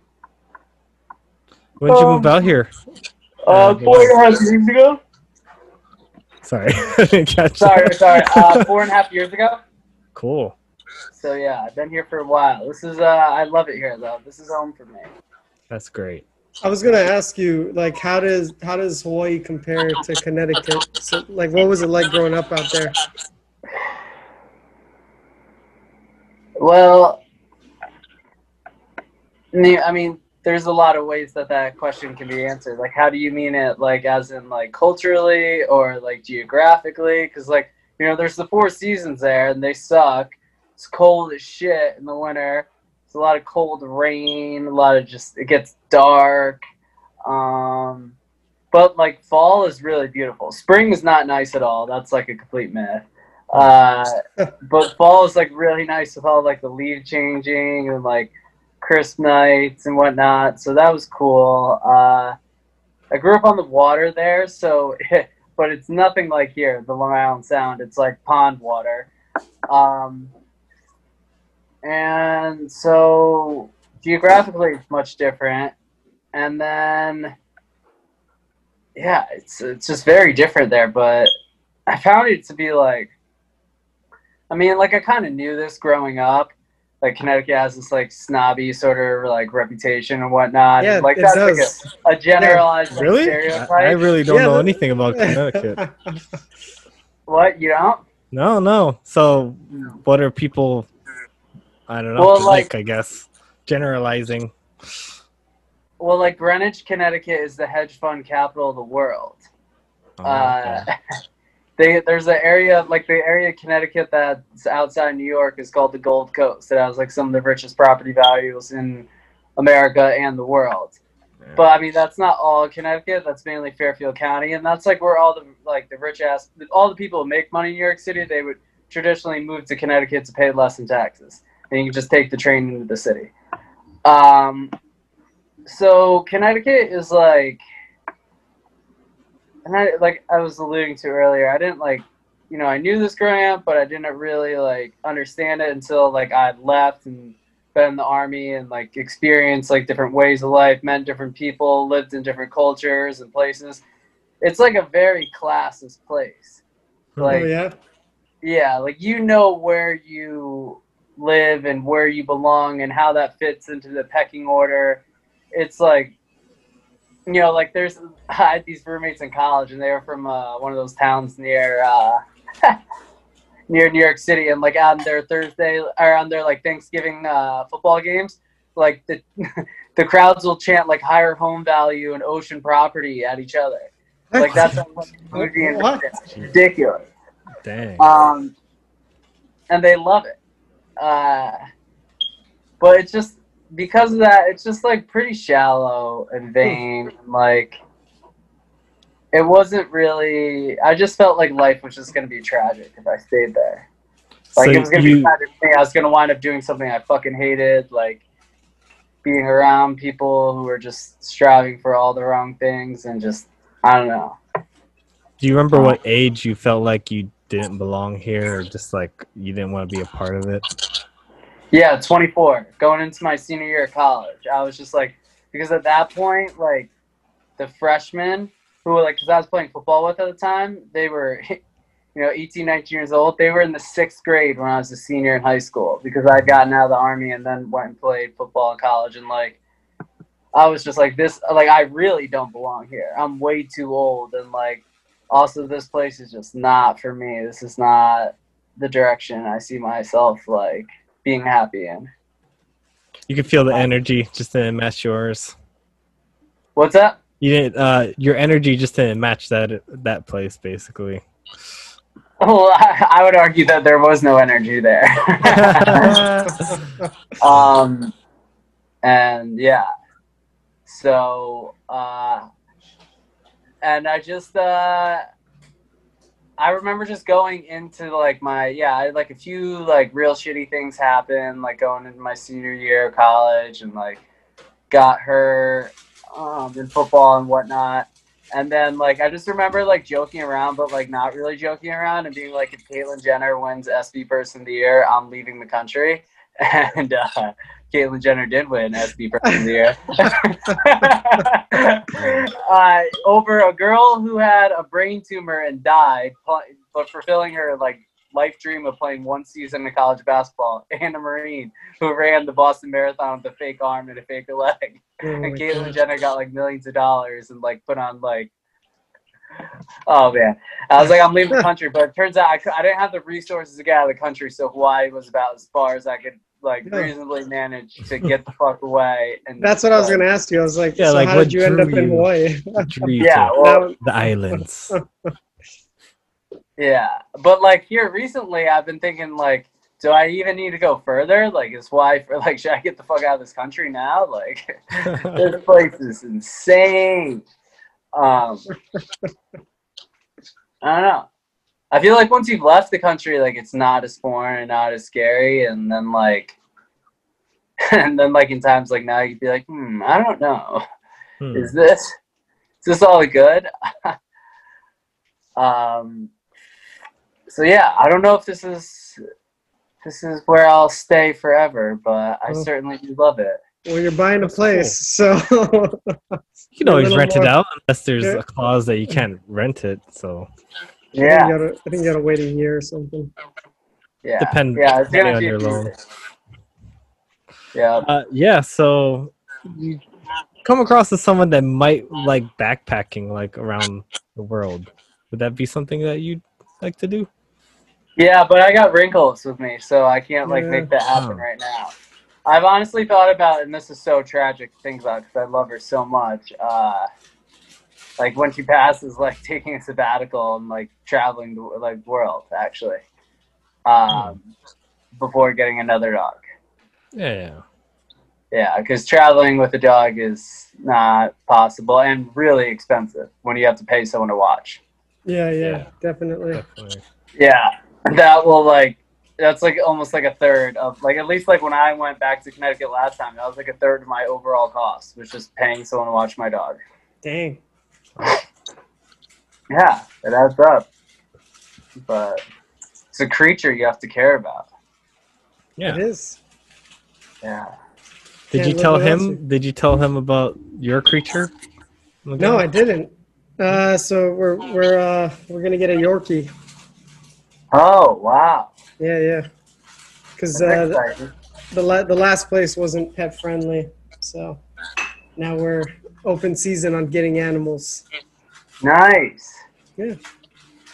When did you um, move out here? uh, Uh, four and a half years ago. Sorry, I didn't catch Sorry, that. sorry. Uh, four and a half years ago. Cool. So yeah, I've been here for a while. This is uh, I love it here though. This is home for me. That's great. I was gonna ask you, like, how does how does Hawaii compare to Connecticut? So, like, what was it like growing up out there? Well, I mean, there's a lot of ways that that question can be answered. Like, how do you mean it? Like, as in like culturally or like geographically? Because like you know, there's the four seasons there, and they suck. It's cold as shit in the winter. It's a lot of cold rain. A lot of just it gets dark. Um, but like fall is really beautiful. Spring is not nice at all. That's like a complete myth. Uh, but fall is like really nice with all like the leaf changing and like crisp nights and whatnot. So that was cool. Uh, I grew up on the water there, so but it's nothing like here, the Long Island Sound. It's like pond water. Um, and so geographically, it's much different. And then, yeah, it's it's just very different there. But I found it to be like, I mean, like I kind of knew this growing up. Like Connecticut has this like snobby sort of like reputation and whatnot. Yeah, and, like that's does. like a, a generalized like, Really? I, stereotype. I really don't Yeah, know anything about Connecticut. what you don't? No, no. So, what are people? I don't know. Well, like, I guess generalizing. Well, like Greenwich, Connecticut is the hedge fund capital of the world. Oh, Uh, okay. they there's an area like the area of Connecticut that's outside New York is called the Gold Coast. It has like some of the richest property values in America and the world. Yeah. But I mean that's not all Connecticut. That's mainly Fairfield County, and that's like where all the like the rich ass all the people who make money in New York City they would traditionally move to Connecticut to pay less in taxes, and you can just take the train into the city. Um, so Connecticut is like and I like I was alluding to earlier, I didn't like you know, I knew this growing up, but I didn't really like understand it until like I had left and been in the army and like experienced like different ways of life, met different people, lived in different cultures and places. It's like a very classist place. Like oh yeah. yeah, like you know where you live and where you belong and how that fits into the pecking order. It's like, you know, like there's I had these roommates in college and they were from uh, one of those towns near uh, near New York City and like on their Thursday or on their like Thanksgiving uh, football games, like the the crowds will chant like higher home value and ocean property at each other. Like that's how bougie and What? ridiculous Dang. um, and they love it. Uh, but it's just because of that, it's just like pretty shallow and vain. and, like it wasn't really. I just felt like life was just gonna be tragic if I stayed there. Like So it was gonna you- be tragic. I was gonna wind up doing something I fucking hated, like being around people who were just striving for all the wrong things and just I don't know. Do you remember what age you felt like you didn't belong here, or just like you didn't want to be a part of it? Yeah, 24. Going into my senior year of college, I was just like, because at that point, like, the freshmen who were like, because I was playing football with at the time, they were, you know, 18, 19 years old. They were in the sixth grade when I was a senior in high school because I'd gotten out of the army and then went and played football in college. And like, I was just like, this, like, I really don't belong here. I'm way too old. And like, also, this place is just not for me. This is not the direction I see myself, like, being happy in. You can feel the energy just didn't match yours. What's that? You didn't. Uh, your energy just didn't match that that place, basically. Well, I, I would argue that there was no energy there. um, and yeah, so uh, and I just uh, I remember just going into like my yeah, I had like a few like real shitty things happen, like going into my senior year of college and like got hurt um, in football and whatnot. And then like I just remember like joking around, but like not really joking around and being like, if Caitlyn Jenner wins SB Person of the Year, I'm leaving the country. And uh, Caitlyn Jenner did win SB Person of the Year. Uh, over a girl who had a brain tumor and died, but fulfilling her like life dream of playing one season of college basketball. Anna Marine, who ran the Boston Marathon with a fake arm and a fake leg. Oh and Caitlyn Jenner got like millions of dollars and like put on like oh man. I was like I'm leaving the country but it turns out I, I didn't have the resources to get out of the country so Hawaii was about as far as I could like Yeah. reasonably managed to get the fuck away and That's what I was gonna ask you. I was like, Yeah, so like, how did you end up drew in? Hawaii? Yeah well the islands. yeah but like here recently I've been thinking like do I even need to go further like is why for like should I get the fuck out of this country now like this place is insane. Um, I don't know. I feel like once you've left the country, like it's not as foreign and not as scary, and then like, and then like in times like now, you'd be like, hmm, I don't know. Hmm. Is this is this all good? um. So yeah, I don't know if this is this is where I'll stay forever, but I Oh. certainly do love it. well, you're buying a That's place, so You can always little rent it out unless there's Yeah. a clause that you can't rent it. So I think Yeah, you gotta, I think you gotta wait a year or something. yeah, Depend- yeah. It's depending on your a few loan. Yeah. uh, yeah, so you come across as someone that might like backpacking like around the world. Would that be something that you'd like to do? Yeah, but I got wrinkles with me, so I can't like Yeah. make that happen Oh. right now. I've honestly thought about, and this is so tragic to think about because I love her so much. Uh, like when she passes, like taking a sabbatical and like traveling the like world actually, um, before getting another dog. Yeah, yeah. Yeah, because traveling with a dog is not possible and really expensive when you have to pay someone to watch. Yeah, yeah, Yeah. definitely. Uh, Yeah, that will like that's like almost like a third of like at least like when I went back to Connecticut last time, that was like a third of my overall cost, was just paying someone to watch my dog. Dang. Yeah, it adds up. But it's a creature you have to care about. Yeah. It is. Yeah. Did Can't you tell him? you. Did you tell him about your creature? No, I didn't. Uh, so we're we're uh we're gonna get a Yorkie. Oh wow. Yeah, yeah. Because uh, exciting. the la- the last place wasn't pet friendly, so now we're open season on getting animals. Nice. Yeah.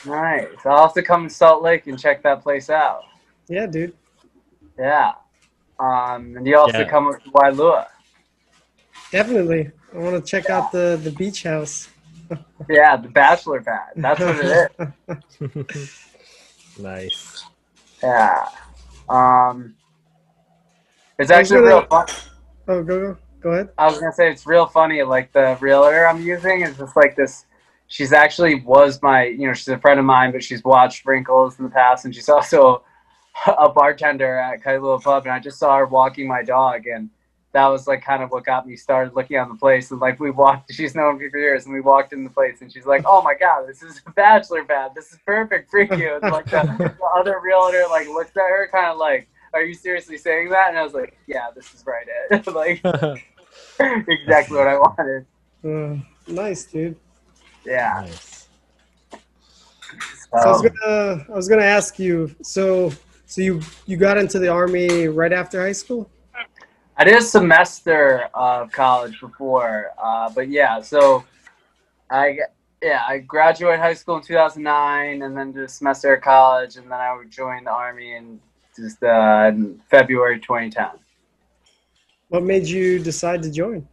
Nice. I'll have to come to Salt Lake and check that place out. Yeah, dude. Yeah. Um, and you also Yeah. come up to Wailua. Definitely. I want to check out the the beach house. Yeah, the bachelor pad. That's what it is. nice. Yeah. Um, it's actually gonna- real fun. Oh, go go go ahead. I was gonna say it's real funny. Like the realtor I'm using is just like this. She's actually was my, you know, she's a friend of mine, but she's watched Wrinkles in the past, and she's also a bartender at Kailua Pub. And I just saw her walking my dog, and that was like kind of what got me started looking on the place. And like we walked, she's known me for years, and we walked in the place, and she's like, "Oh my god, this is a bachelor pad. This is perfect for you." And like the, the other realtor like looked at her, kind of like, "Are you seriously saying that?" And I was like, "Yeah, this is right it. like exactly what I wanted." Uh, nice, dude. Yeah. nice. So I was gonna I was gonna ask you. So so you you got into the army right after high school? I did a semester of college before, uh, but yeah. So I yeah I graduated high school in 2009, and then did a semester of college, and then I would join the army in just uh, in February 2010. What made you decide to join?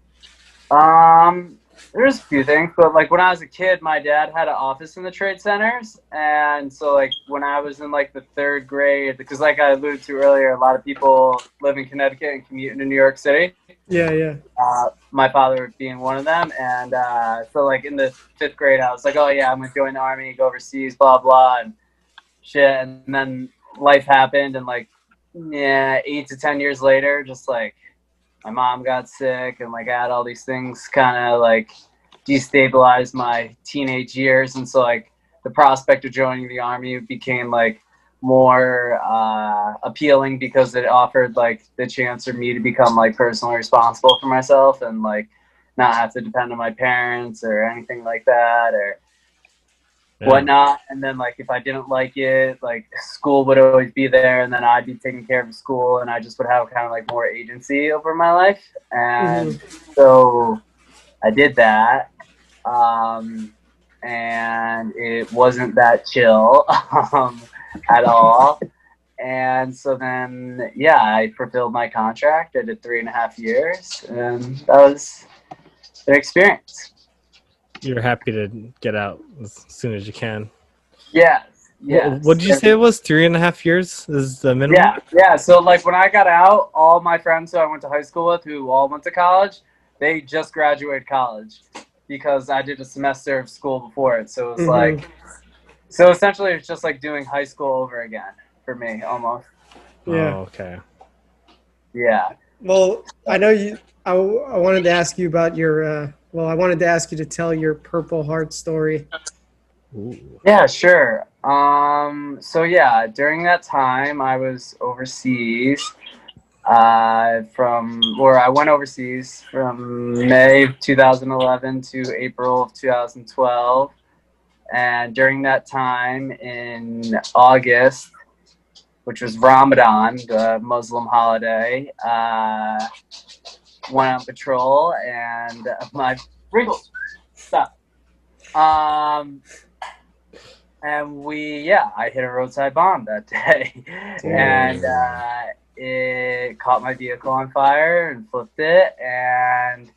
Um, there's a few things, but like when I was a kid, my dad had an office in the trade centers, and so like when I was in like the third grade, because like I alluded to earlier, a lot of people live in Connecticut and commute into New York City. Yeah, yeah. Uh, my father being one of them, and uh, so like in the fifth grade, I was like, oh yeah, I'm gonna join the army, go overseas, blah blah, and shit, and then life happened, and like yeah, eight to ten years later, just like my mom got sick and like I had all these things kind of like destabilized my teenage years. And so like the prospect of joining the army became like more uh, appealing because it offered like the chance for me to become like personally responsible for myself and like not have to depend on my parents or anything like that or Yeah. whatnot. And then like if I didn't like it, like school would always be there, and then I'd be taking care of school, and I just would have kind of like more agency over my life. And so I did that, um, and it wasn't that chill um, at all. And so then, yeah, I fulfilled my contract. I did three and a half years, and that was an experience. You're happy to get out as soon as you can. Yes. Yeah. Yes. What did you say it was? Three and a half years is the minimum? Yeah, yeah. So like when I got out, all my friends who I went to high school with, who all went to college, they just graduated college because I did a semester of school before it. So it was Mhm. like, so essentially, it's just like doing high school over again for me, almost. Yeah. Oh, okay. Yeah. Well, I know you. I, I wanted to ask you about your. Uh, well, I wanted to ask you to tell your Purple Heart story. Yeah, sure. Um, so yeah, during that time, I was overseas. Uh, from or I went overseas from May of 2011 to April of 2012, and during that time in August, which was Ramadan, the Muslim holiday, uh, went on patrol and my wrinkles stop. Um, and we yeah i hit a roadside bomb that day. And uh, it caught my vehicle on fire and flipped it and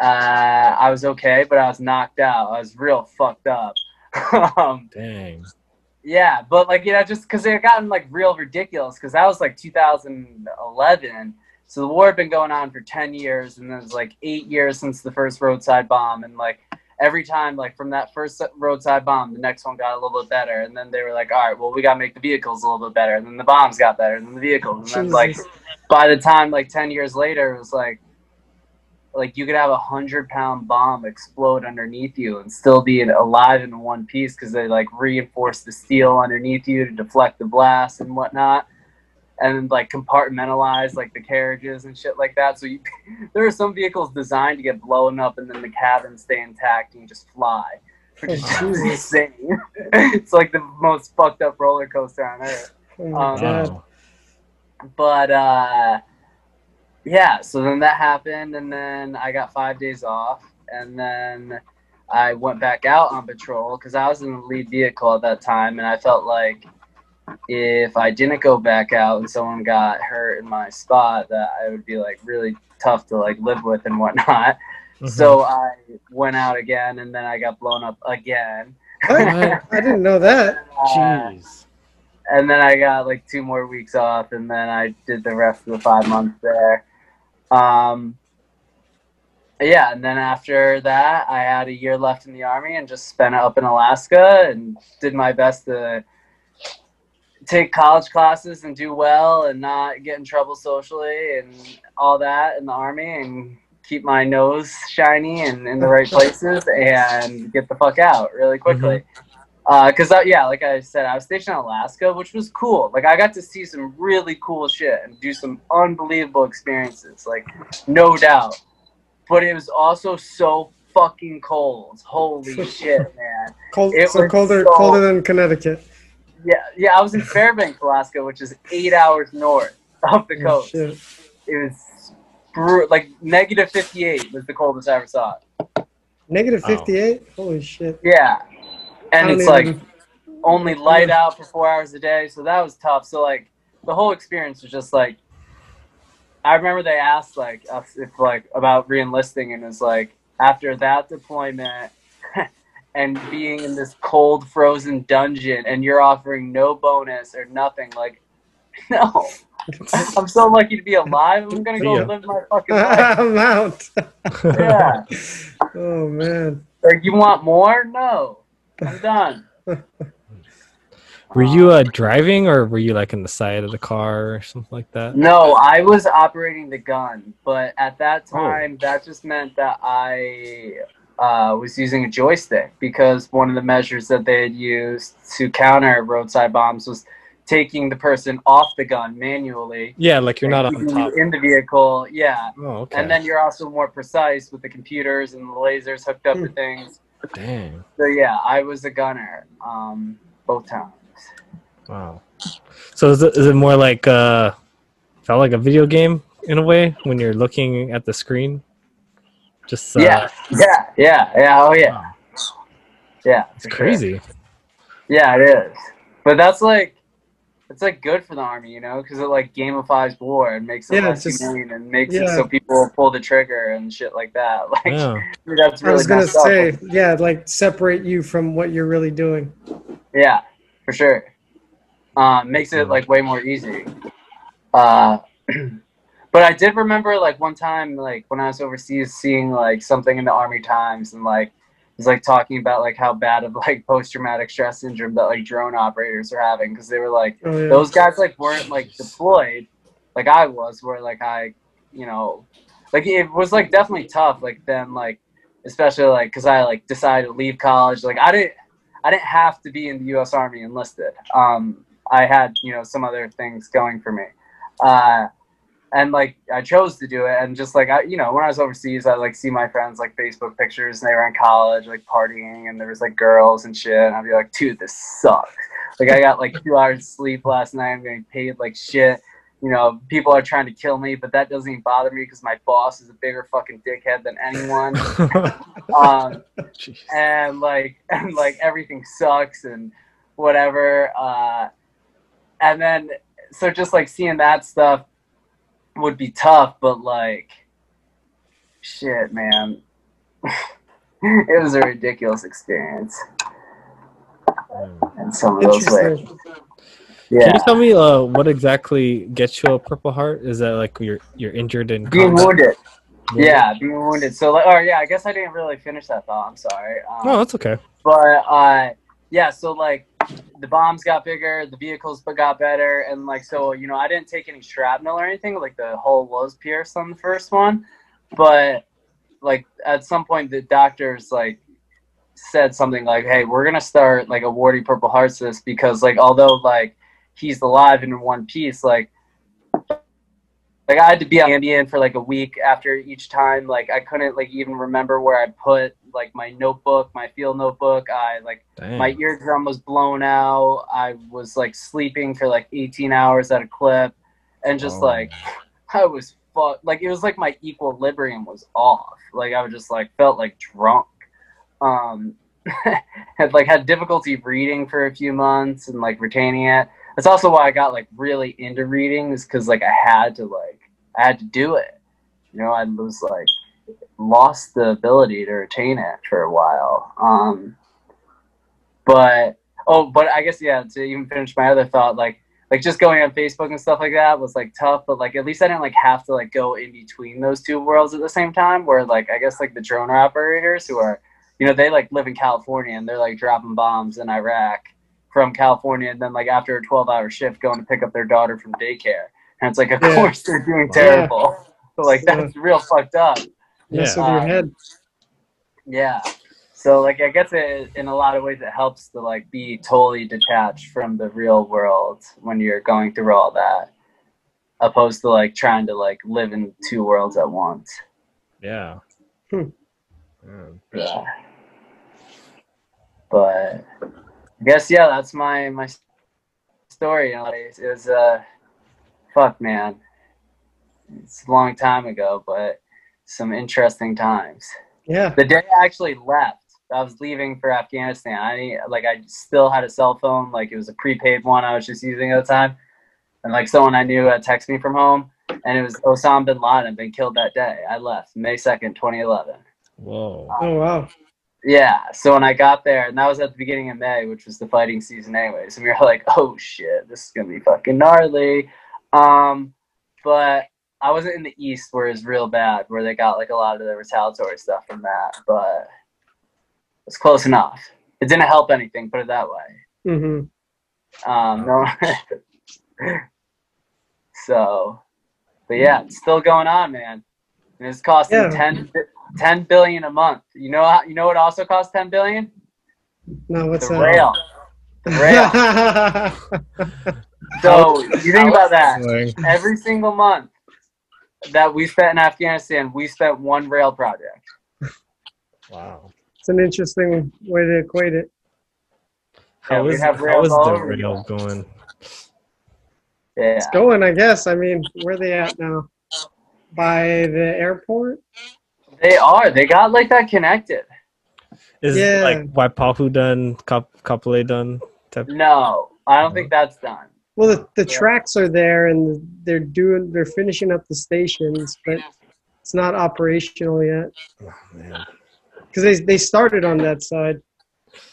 uh, i was okay but i was knocked out. I was real fucked up. Um, Dang. yeah but like you know just because it had gotten like real ridiculous because that was like 2011 so the war had been going on for 10 years and then it was like eight years since the first roadside bomb and like every time like from that first roadside bomb the next one got a little bit better and then they were like all right well we got to make the vehicles a little bit better and then the bombs got better and then the vehicles and then like by the time like 10 years later it was like like you could have a hundred pound bomb explode underneath you and still be alive in one piece because they like reinforce the steel underneath you to deflect the blast and whatnot and like compartmentalize like the carriages and shit like that. So you, there are some vehicles designed to get blown up and then the cabins stay intact and you just fly which is just insane. It's like the most fucked up roller coaster on earth. Oh Um, but uh yeah so then that happened and then i got five days off and then i went back out on patrol because i was in the lead vehicle at that time and i felt like if i didn't go back out and someone got hurt in my spot that i would be like really tough to like live with and whatnot Mhm. so i went out again and then i got blown up again What? I didn't know that. Uh, Jeez. and then I got like two more weeks off, and then I did the rest of the five months there. Um, yeah, and then after that, I had a year left in the army and just spent it up in Alaska and did my best to take college classes and do well and not get in trouble socially and all that in the army and keep my nose shiny and in the right places and get the fuck out really quickly. Because, uh, yeah, like I said, I was stationed in Alaska, which was cool. Like, I got to see some really cool shit and do some unbelievable experiences, like, no doubt. But it was also so fucking cold. Holy shit, man. Cold, It so was colder, so- colder than Connecticut. Yeah, yeah, I was in Fairbanks, Alaska, which is eight hours north of the Oh, coast. shit. It was bru- like negative 58 was the coldest I ever saw. it. Negative Wow. 58? Holy shit. Yeah. And it's like even- only light out for four hours a day, so that was tough. So like the whole experience was just like I remember they asked like us if like about reenlisting and it was like after that deployment and being in this cold frozen dungeon and you're offering no bonus or nothing like no i'm so lucky to be alive i'm gonna go Yeah. live my fucking life I'm out. yeah Oh, man. like you want more no i'm done Were you uh, driving or were you like in the side of the car or something like that? No, I was operating the gun, but at that Oh. time, that just meant that I uh, was using a joystick because one of the measures that they had used to counter roadside bombs was taking the person off the gun manually. Yeah, like you're not on keeping top. in the vehicle. Yeah, Oh, okay. and then you're also more precise with the computers and the lasers hooked up to things. Dang. So yeah, I was a gunner um, both times. Wow. So is it, is it more like uh felt like a video game in a way when you're looking at the screen? Just uh, yeah, yeah, yeah, yeah. Oh yeah, wow, yeah. it's for sure. crazy. Yeah, it is. But that's like, it's like good for the army, you know, because it like gamifies war and makes it Yeah, less just- humane and makes it so people pull the trigger and shit like that. Like Yeah. that's I was gonna messed up. say, yeah, like separate you from what you're really doing. Yeah, for sure. Um, makes it like way more easy. Uh, but I did remember like one time, like when I was overseas, seeing like something in the Army Times and like it was like talking about like how bad of like post traumatic stress syndrome that like drone operators are having because they were like Oh yeah. those guys like weren't like deployed like I was, where like I, you know, like it was like definitely tough. Like then like especially like because I like decided to leave college. Like I didn't I didn't have to be in the U.S. Army enlisted. Um, I had you know some other things going for me. Uh, and like I chose to do it, and just like I, you know, when I was overseas, I like see my friends like Facebook pictures, and they were in college, like partying, and there was like girls and shit, and I'd be like, dude, this sucks. Like I got like two hours sleep last night. I'm getting paid like shit. You know, people are trying to kill me, but that doesn't even bother me because my boss is a bigger fucking dickhead than anyone. um, and like and like everything sucks and whatever. Uh, and then so just like seeing that stuff would be tough, but like shit, man. it was a ridiculous experience in some of those ways. Interesting. Can you tell me uh, what exactly gets you a Purple Heart? Is that like you're you're injured in Being combat? wounded. Yeah, being wounded. So like oh yeah, I guess I didn't really finish that thought. I'm sorry. Um, No, that's okay. But uh, yeah, so like the bombs got bigger, the vehicles got better, and like so you know I didn't take any shrapnel or anything. Like the hull was pierced on the first one, but like at some point the doctors like said something like, "Hey, we're gonna start like awarding Purple Hearts this because like although like he's alive and in one piece, like." Like I had to be on Ambien for like a week after each time. Like I couldn't like even remember where I put like my notebook, my field notebook. I like Dang. my eardrum was blown out. I was like sleeping for like 18 hours at a clip, and just Oh. like I was fucked. Like it was like my equilibrium was off. Like I was just like felt like drunk. Um, had like had difficulty reading for a few months and like retaining it. That's also why I got like really into reading is because like I had to like I had to do it. You know, I was like lost the ability to retain it for a while. Um, but oh, but I guess yeah. To even finish my other thought, like like just going on Facebook and stuff like that was like tough, but like at least I didn't like have to like go in between those two worlds at the same time. Where like I guess like the drone operators who are, you know, they like live in California and they're like dropping bombs in Iraq from California, and then like after a twelve hour shift going to pick up their daughter from daycare, and it's like of Yeah. course they're doing Yeah. terrible. So, like Yeah. that's real fucked up. Mess Yeah. with your Um, head. Yeah. So like I guess it in a lot of ways it helps to like be totally detached from the real world when you're going through all that. Opposed to like trying to like live in two worlds at once. Yeah. Hmm. Yeah. Yeah. But I guess yeah, that's my my story. You know, it was uh fuck man. It's a long time ago, but some interesting times. Yeah. The day I actually left, I was leaving for Afghanistan. I like I still had a cell phone, like it was a prepaid one I was just using at the time. And like someone I knew had texted me from home and it was Osama bin Laden been killed that day. I left May second, twenty eleven. Whoa. Oh wow. Yeah. So when I got there, and that was at the beginning of May, which was the fighting season anyways, and we were like, oh shit, this is gonna be fucking gnarly. Um, but I wasn't in the east where it's real bad, where they got like a lot of the retaliatory stuff from that, but it's close enough. It didn't help anything, put it that way. Mm-hmm. Um, no. so, but yeah, it's still going on, man. And it's costing Yeah. 10, 10 billion a month. You know how, you know what also costs 10 billion? No, what's the that? rail. The rail. So you think about that. Like, Every single month that we spent in Afghanistan, we spent one rail project. wow. it's an interesting way to equate it. Yeah, How we is, have how rails the rail going? Yeah. It's going, I guess. I mean, where are they at now? By the airport? They are. They got like that connected. Is Yeah. like Waipahu done, Kap- Kapolei done? Type? No, I don't think that's done. Well, the, the Yeah. tracks are there, and they're doing they're finishing up the stations, but it's not operational yet Oh, because they they started on that side,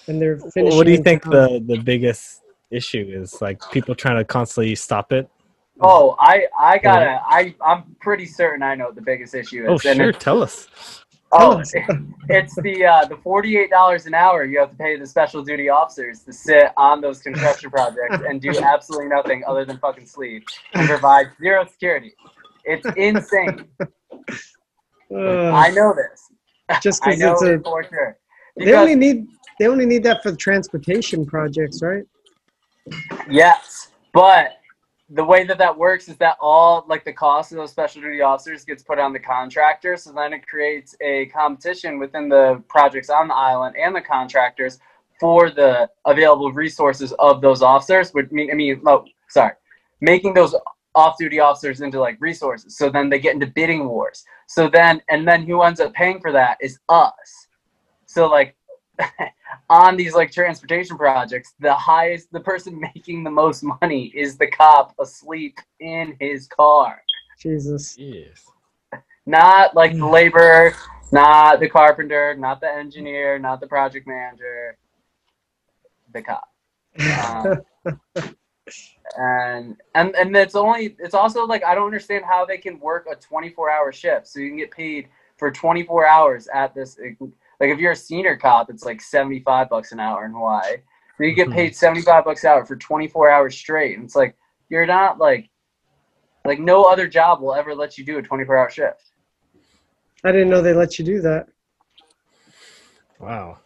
and they're finishing. What do you think town. the the biggest issue is? Like people trying to constantly stop it? Oh, I I gotta. I I'm pretty certain I know what the biggest issue is. Oh, sure. it's- Tell us. Oh, Tell us. it's the uh, the forty eight dollars an hour you have to pay the special duty officers to sit on those construction projects and do absolutely nothing other than fucking sleep and provide zero security. It's insane. Uh, I know this. just because know it's it a for sure. they only need they only need that for the transportation projects, right? Yes, but the way that that works is that all like the cost of those special duty officers gets put on the contractor. So then it creates a competition within the projects on the island and the contractors for the available resources of those officers. Would mean I mean, no, sorry, making those off-duty officers into like resources. So then they get into bidding wars. So then and then who ends up paying for that is us. So like on these like transportation projects, the highest, the person making the most money is the cop asleep in his car. Jesus. Yes. Not like the laborer, not the carpenter, not the engineer, not the project manager, the cop. Um, and and and it's only it's also like I don't understand how they can work a 24 hour shift so you can get paid for 24 hours at this like if you're a senior cop it's like 75 bucks an hour in Hawaii so you get Mhm. paid 75 bucks an hour for 24 hours straight and it's like you're not like like no other job will ever let you do a 24 hour shift I didn't know they let you do that. Wow.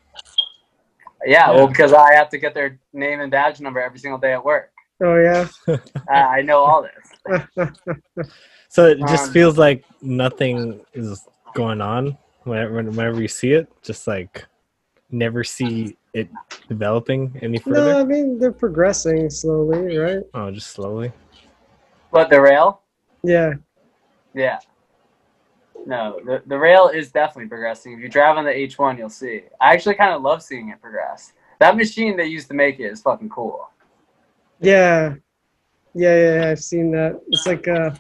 yeah, Yeah. well because I have to get their name and badge number every single day at work Oh yeah. uh, I know all this So it just Um, feels like nothing is going on whenever, whenever you see it. Just like never see it developing any further no, further. I mean they're progressing slowly, right? Oh, just slowly. but the rail Yeah. Yeah. No, the, the rail is definitely progressing. If you drive on the H1, you'll see. I actually kind of love seeing it progress. That machine they used to make it is fucking cool. Yeah. Yeah, yeah, yeah, I've seen that. It's like uh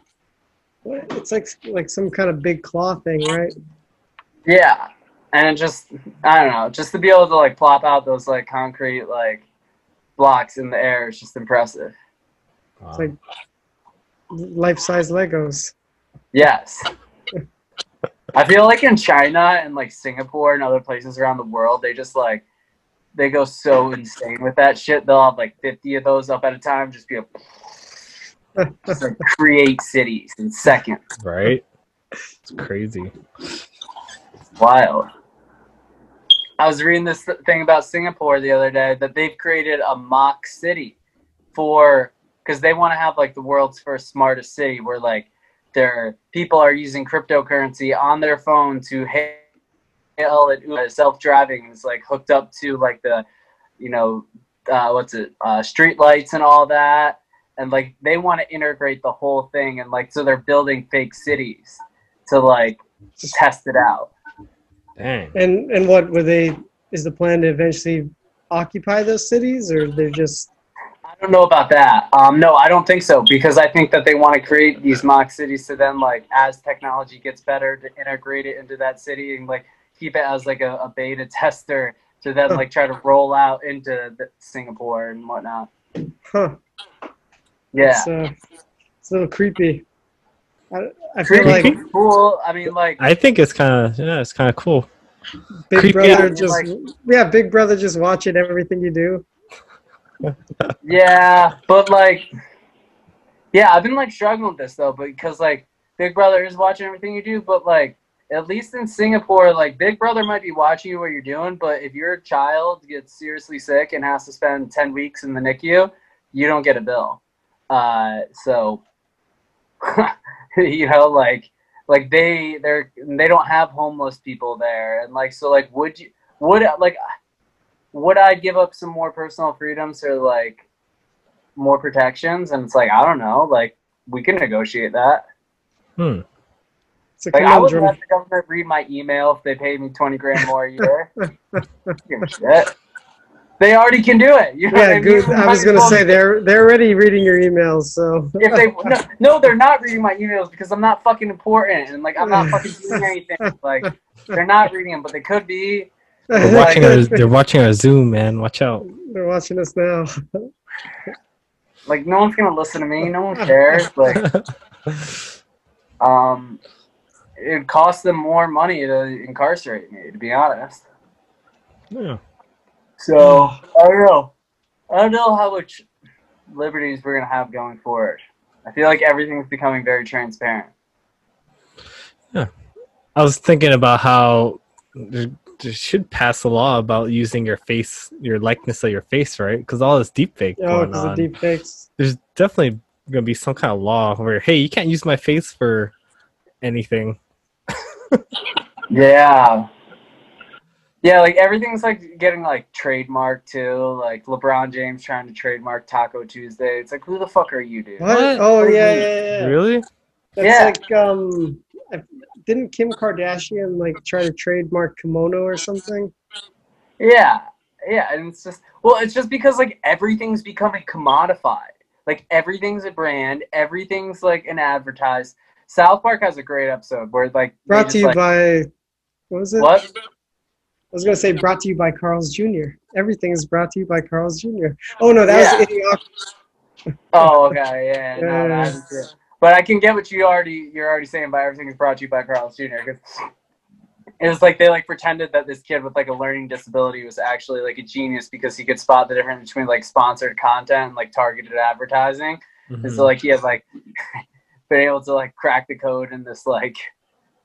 it's like like some kind of big claw thing, right? Yeah. And it just, I don't know, just to be able to like plop out those like concrete like blocks in the air is just impressive. Wow. It's like life-size Legos. Yes. I feel like in China and like Singapore and other places around the world, they just like they go so insane with that shit. They'll have like fifty of those up at a time, just be like, just like create cities in seconds. right? It's crazy. Wild. I was reading this thing about Singapore the other day that they've created a mock city for because they want to have like the world's first smartest city where like their people are using cryptocurrency on their phone to hail it self-driving is like hooked up to like the you know uh, what's it uh, street lights and all that and like they want to integrate the whole thing and like so they're building fake cities to like test it out Dang. And and what were they? Is the plan to eventually occupy those cities, or they're just I don't know about that. Um, no, I don't think so because I think that they want to create these mock cities to then, like, as technology gets better, to integrate it into that city and like keep it as like a, a beta tester to then like try to roll out into the Singapore and whatnot. huh? Yeah, It's, uh, it's a little creepy. I, I feel creepy, like cool. I mean, like, I think it's kind of yeah, it's kind of cool. Big creepy. Brother Yeah, just like- yeah, Big Brother just watching everything you do. yeah, but like, yeah, I've been like struggling with this though, because like Big Brother is watching everything you do, but like at least in Singapore, like Big Brother might be watching you what you're doing, but if your child gets seriously sick and has to spend ten weeks in the NICU, you don't get a bill. Uh, so you know, like like they they're they don't have homeless people there, and like so like would you would like would I give up some more personal freedoms or like more protections? And it's like I don't know, like we can negotiate that. Hmm. It's a Like I would conundrum. let the government read my email if they paid me twenty grand more a year. Give a shit. They already can do it. You know yeah, I good. mean? I was gonna say they're they're already reading your emails, so if they no, no, they're not reading my emails because I'm not fucking important and like I'm not fucking doing anything. Like they're not reading them, but they could be. They're Like- watching our they're watching our Zoom, man. Watch out. they're watching us now. Like no one's gonna listen to me. No one cares. Like um, it costs them more money to incarcerate me. To be honest. yeah. So I don't know. I don't know how much liberties we're gonna have going forward. I feel like everything's becoming very transparent. Yeah, I was thinking about how there, there should pass a law about using your face, your likeness of your face, right? Because all this deepfake Oh, going because of on. deep fakes. There's definitely gonna be some kind of law where, hey, you can't use my face for anything. Yeah. Yeah, like everything's like getting like trademarked too. Like LeBron James trying to trademark Taco Tuesday. It's like, who the fuck are you, dude? What? What? Oh What yeah, yeah, yeah. Really? That's Yeah. like um, I- didn't Kim Kardashian like try to trademark kimono or something? Yeah, yeah, and it's just well, it's just because like everything's becoming commodified. Like everything's a brand, everything's like an advertised. South Park has a great episode where like they Brought just, to you like, by what was it? what? I was gonna say brought to you by Carl's Jr. Everything is brought to you by Carl's Jr. Oh no, that was Idiocracy. Oh, okay, yeah, no, Yeah. that's. But I can get what you already you're already saying by everything is brought to you by Carl's Jr. Because it was like they like pretended that this kid with like a learning disability was actually like a genius because he could spot the difference between like sponsored content and like targeted advertising. And Mhm. so like he had like been able to like crack the code in this like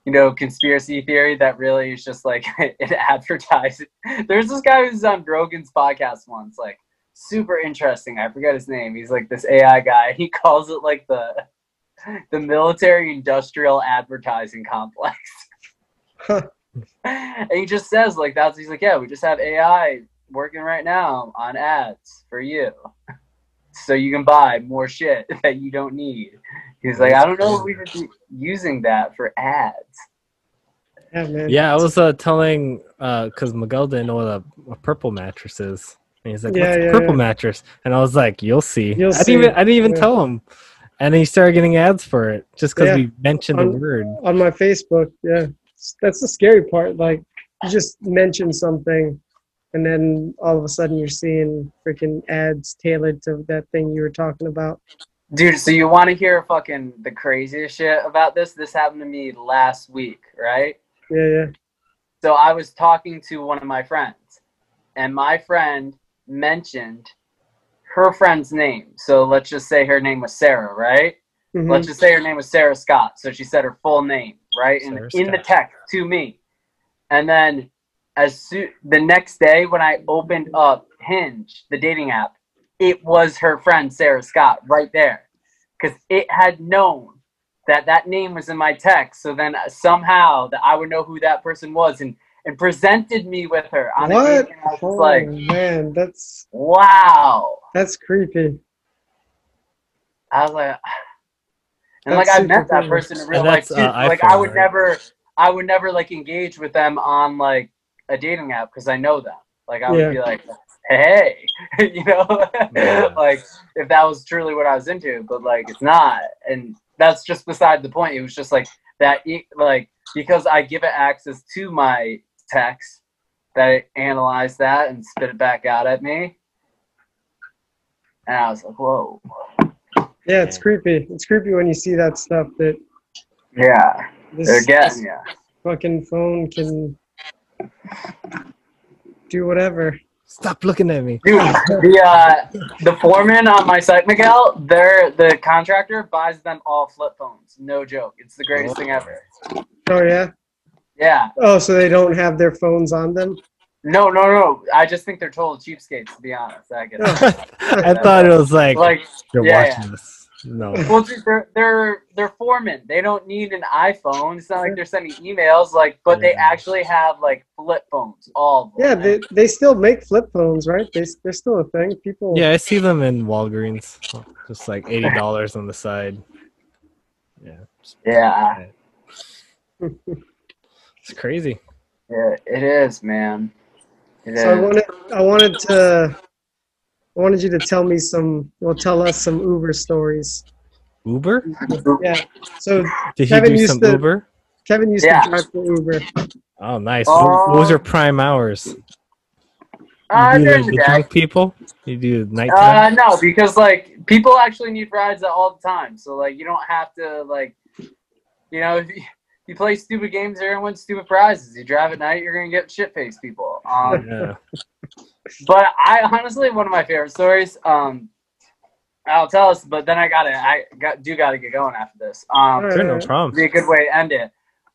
you know conspiracy theory that really is just like it advertises. There's this guy who's on Rogan's podcast once, like super interesting. I forget his name. He's like this AI guy. He calls it like the the military industrial advertising complex. and he just says like that's he's like yeah we just have AI working right now on ads for you so you can buy more shit that you don't need. He's like, I don't know if we should be using that for ads. Yeah, man. Yeah, I was uh, telling because Miguel didn't know what a, a purple mattress is. And he's like, Yeah, "What's a yeah, purple yeah. mattress?" And I was like, "You'll see." You'll I didn't see. even I didn't even Yeah. tell him, and then he started getting ads for it just because Yeah. we mentioned the word. on my Facebook. Yeah, that's the scary part. Like you just mention something, and then all of a sudden you're seeing freaking ads tailored to that thing you were talking about. Dude, so you want to hear fucking the craziest shit about this? This happened to me last week, right? Yeah, yeah. So I was talking to one of my friends, and my friend mentioned her friend's name. So let's just say her name was Sarah, right? Mhm. Let's just say her name was Sarah Scott. So she said her full name, right? In, Sarah in the Scott. text to me. And then as soon the next day when I opened up Hinge, the dating app, it was her friend Sarah Scott right there. Cuz it had known that that name was in my text. So then somehow that I would know who that person was and and presented me with her on a What? date. Was Oh like, man, that's wow. that's creepy. I was like, and That's like I super met that person in real life too. uh, like I would right? never, I would never like engage with them on like a dating app because I know them. Like I would Yeah. be like, hey, you know, Yeah. like if that was truly what I was into, but like it's not, and that's just beside the point. It was just like that, e- like because I give it access to my text that it analyzed that and spit it back out at me. And I was like, whoa. Yeah, it's creepy. It's creepy when you see that stuff that Yeah, this, they're this getting fucking phone can do whatever. Stop looking at me. Dude, the uh, the foreman on my site, Miguel, they're the contractor buys them all flip phones. No joke. It's the greatest thing ever. Oh yeah. Yeah. Oh, so they don't have their phones on them? No, no, no. I just think they're total cheapskates, to be honest. I get it. I thought it was like, Like, you're yeah, watching this. No. well, dude, they're they're they're foremen. They don't need an iPhone. It's not like they're sending emails. Like, but they actually have like flip phones. All of them. Yeah, they, they still make flip phones, right? They they're still a thing. People. Yeah, I see them in Walgreens. Just like eighty dollars on the side. Yeah, yeah, it's crazy. yeah. It is, man. It is. So I wanted I wanted to I wanted you to tell me some. Well, tell us some Uber stories. Uber? Yeah. So Did Kevin he do used some to- Uber? Kevin used Yeah. to drive for Uber. Oh, nice. What was your prime hours? uh, you do the the day. drunk people? You do Uh, nighttime? no, because like people actually need rides all the time. So like you don't have to like, you know, if you, you play stupid games, you're stupid prizes. You drive at night, you're gonna get shit faced people. Um, yeah. But I honestly one of my favorite stories. Um, I'll tell us, but then I gotta, I got do gotta get going after this. Um, Alright. Sure, no problem. be a good way to end it.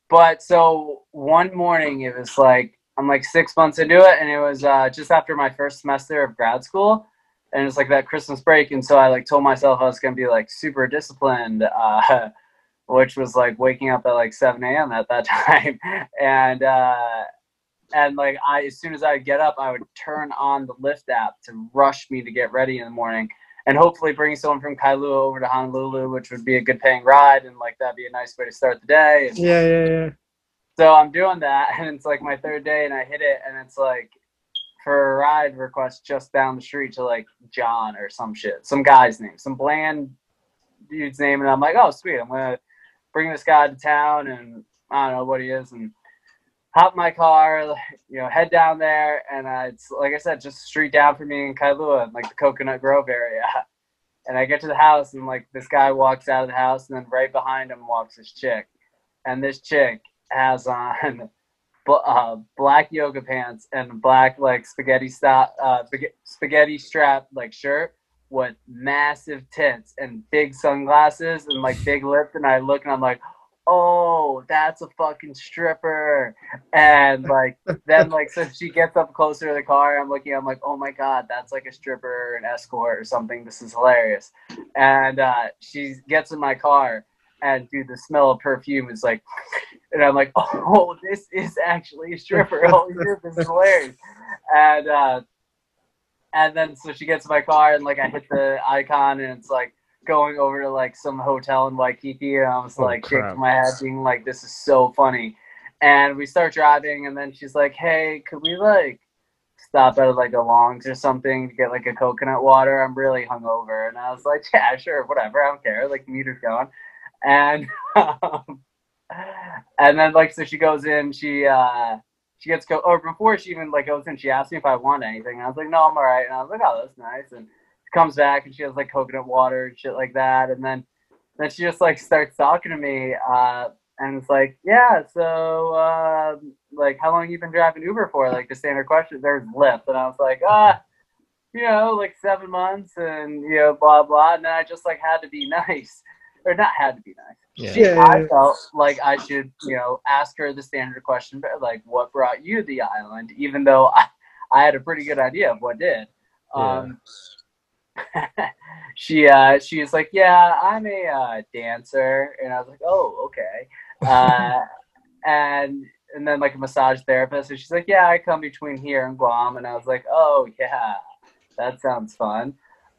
But so one morning, it was like I'm like six months into it, and it was uh, just after my first semester of grad school, and it's like that Christmas break, and so I like told myself I was gonna be like super disciplined, uh, which was like waking up at like 7 a.m. at that time, and uh, and like I as soon as I would get up, I would turn on the Lyft app to rush me to get ready in the morning. And hopefully bring someone from Kailua over to Honolulu, which would be a good paying ride, and like that'd be a nice way to start the day. And Yeah, yeah, yeah. so I'm doing that, and it's like my third day, and I hit it, and it's like for a ride request just down the street to like John or some shit, some guy's name, some bland dude's name, and I'm like, oh sweet, I'm gonna bring this guy to town, and I don't know what he is, and hop my car, you know, head down there, and uh, it's like I said, just street down from me in Kailua, like the Coconut Grove area. And I get to the house, and like this guy walks out of the house, and then right behind him walks this chick, and this chick has on uh, black yoga pants and black like spaghetti stop uh, spaghetti strap like shirt with massive tits and big sunglasses and like big lips and I look and I'm like oh that's a fucking stripper and like then like so she gets up closer to the car I'm looking I'm like oh my god that's like a stripper an escort or something this is hilarious and uh, she gets in my car and dude, the smell of perfume is like, and I'm like, oh, this is actually a stripper. Shit, this is hilarious. And uh, and then so she gets in my car and like I hit the icon and it's like going over to like some hotel in Waikiki and I was Oh, like crap. shaking my head, being like, this is so funny. And we start driving and then she's like, hey, could we like stop at like a Longs or something to get like a coconut water? I'm really hungover. And I was like, yeah, sure, whatever, I don't care. Like the meter's going and um, and then like so she goes in she uh she gets go or before she even like goes in she asked me if i want anything and i was like no i'm all right and i was like oh that's nice and comes back and she has like coconut water and shit like that, and then then she just like starts talking to me, uh, and it's like, yeah, so uh, like how long you been driving Uber for? Like the standard question. There's Lyft, and I was like, ah. You know, like seven months, and you know, blah blah. And then I just like had to be nice, or not had to be nice. Yeah. She- Yeah, I felt like I should, you know, ask her the standard question, but like, what brought you to the island? Even though I, I had a pretty good idea of what did. Um, she uh, she was like, yeah, I'm a uh, dancer, and I was like, oh, okay. Uh, and and then like a massage therapist, and she's like, yeah, I come between here and Guam, and I was like, oh yeah, that sounds fun.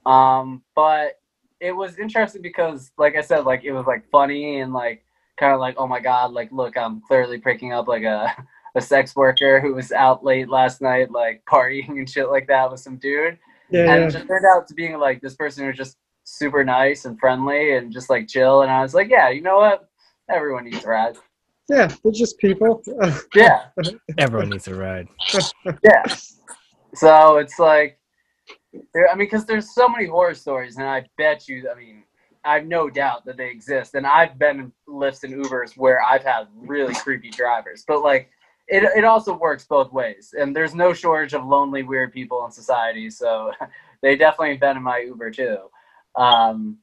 Um, but it was interesting because, like I said, like it was like funny and like kind of like, oh my god, like look, I'm clearly picking up like a a sex worker who was out late last night, like partying and shit like that with some dude, Yeah, and yeah. it just turned out to being like this person who was just super nice and friendly and just like chill, and I was like, yeah, you know what, everyone needs a ride. yeah, they're just people. Yeah, Everyone needs a ride. yeah. So it's like, I mean, because there's so many horror stories, and I bet you, I mean, I have no doubt that they exist. And I've been in Lyfts and Ubers where I've had really creepy drivers, but like, it, it also works both ways. And there's no shortage of lonely, weird people in society. So they definitely have been in my Uber too. Um,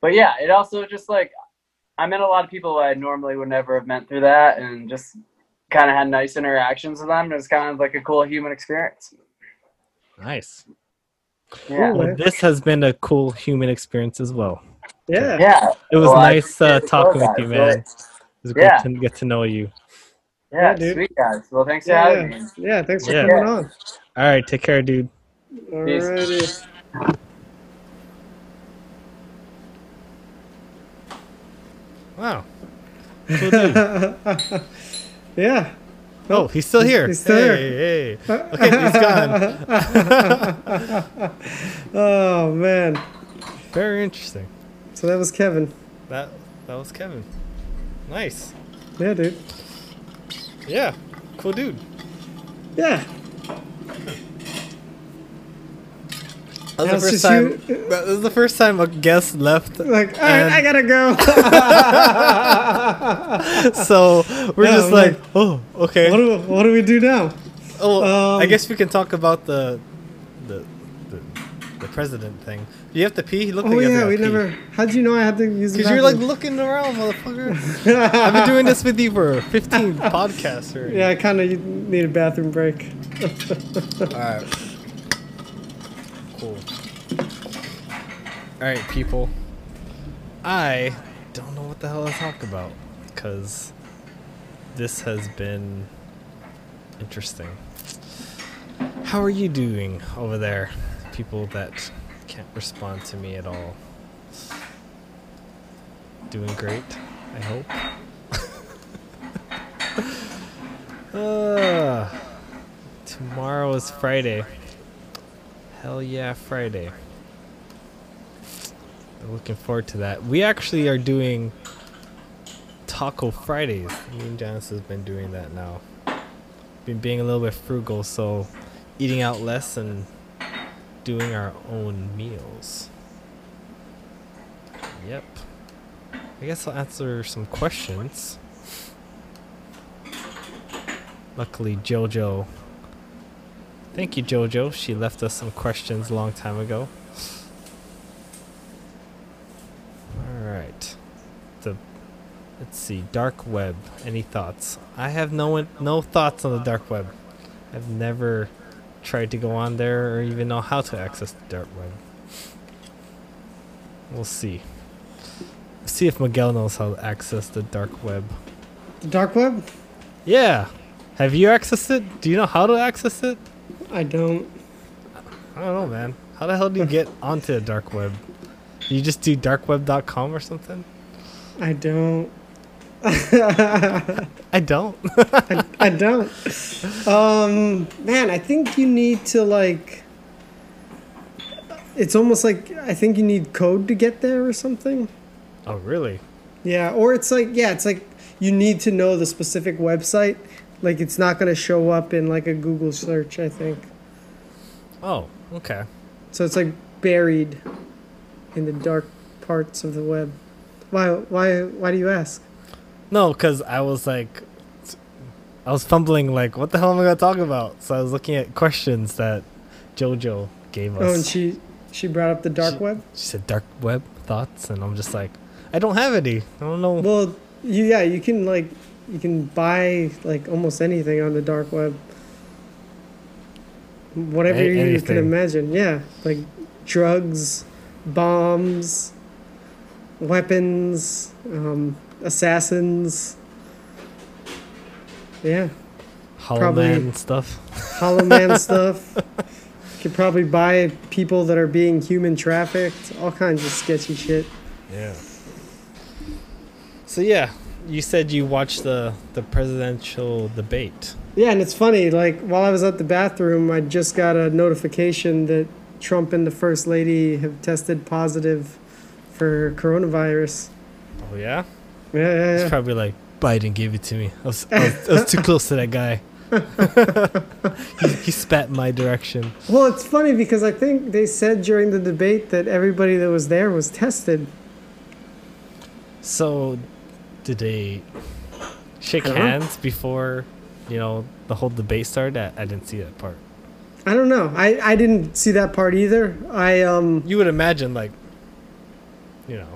but yeah, it also just like, I met a lot of people I normally would never have met through that, and just kind of had nice interactions with them. It was kind of like a cool human experience. Nice. Yeah. Well, this has been a cool human experience as well. yeah. Yeah. It was Well, nice uh, talking with you, man. It was great Yeah. to get to know you. Yeah, Yeah, dude. sweet guys. Well, thanks for having yeah. me. yeah, thanks for Yeah. coming on. All right, take care, dude. Alrighty. Wow. Cool dude. yeah. oh, he's still here. He's still hey, hey. Okay, he's gone. Oh man. Very interesting. So that was Kevin. That that was Kevin. Nice. Yeah, dude. Yeah. Cool dude. Yeah. That was the first time. you- That was the first time a guest left. Like, all right, I gotta go. so we're Yeah, just like, like, oh, okay. what, do, what do we do now? oh, I um, guess we can talk about the, the president thing. You have to pee. He looked Oh like yeah, we pee. never. How'd you know I had to use the Because you're like looking around, motherfucker. I've been doing this with you for 15 podcasts already. Yeah, I kind of need a bathroom break. Alright. Cool. Alright, people. I don't know what the hell to talk about because this has been interesting. How are you doing over there? People that can't respond to me at all. Doing great, I hope. uh, tomorrow is Friday. Hell yeah, Friday. Looking forward to that. We actually are doing Taco Fridays. Me and Janice has been doing that now. Been being a little bit frugal, so eating out less and doing our own meals. Yep. I guess I'll answer some questions. Luckily, JoJo. Thank you, JoJo. She left us some questions a long time ago. Alright. The let's see, dark web. Any thoughts? I have no no thoughts on the dark web. I've never tried to go on there or even know how to access the dark web. We'll see. See if Miguel knows how to access the dark web. The dark web? Yeah. Have you accessed it? Do you know how to access it? I don't. I don't know, man. How the hell do you get onto the dark web? Do you just do darkweb.com or something? I don't. I don't. I, I don't. Um, man, I think you need to like. It's almost like I think you need code to get there or something. oh, really? Yeah, or it's like yeah, it's like you need to know the specific website. Like it's not gonna show up in like a Google search. I think. Oh, okay. So it's like buried in the dark parts of the web. Why? Why? Why do you ask? No, because I was like, I was fumbling, like, what the hell am I gonna talk about? So I was looking at questions that JoJo gave us. Oh, and she she brought up the dark She- web. She said dark web thoughts, and I'm just like, I don't have any. I don't know. Well, you, yeah, you can like you can buy like almost anything on the dark web. Whatever A- you can imagine. Yeah, like drugs, bombs, weapons, um, assassins. Yeah, Hollow probably- Man stuff. Hollow Man stuff. You could probably buy people that are being human trafficked. All kinds of sketchy shit. Yeah. So yeah, you said you watched the the presidential debate. Yeah, and it's funny. Like while I was at the bathroom, I just got a notification that Trump and the First Lady have tested positive for coronavirus. Oh yeah. Yeah, yeah, It's yeah. probably like Biden gave it to me. I was, I was, I was too close to that guy. he, he spat in my direction. Well, it's funny because I think they said during the debate that everybody that was there was tested. So, did they shake I don't know. hands before, you know, the whole debate started? I, I didn't see that part. I don't know. I, I didn't see that part either. I um You would imagine, like, you know,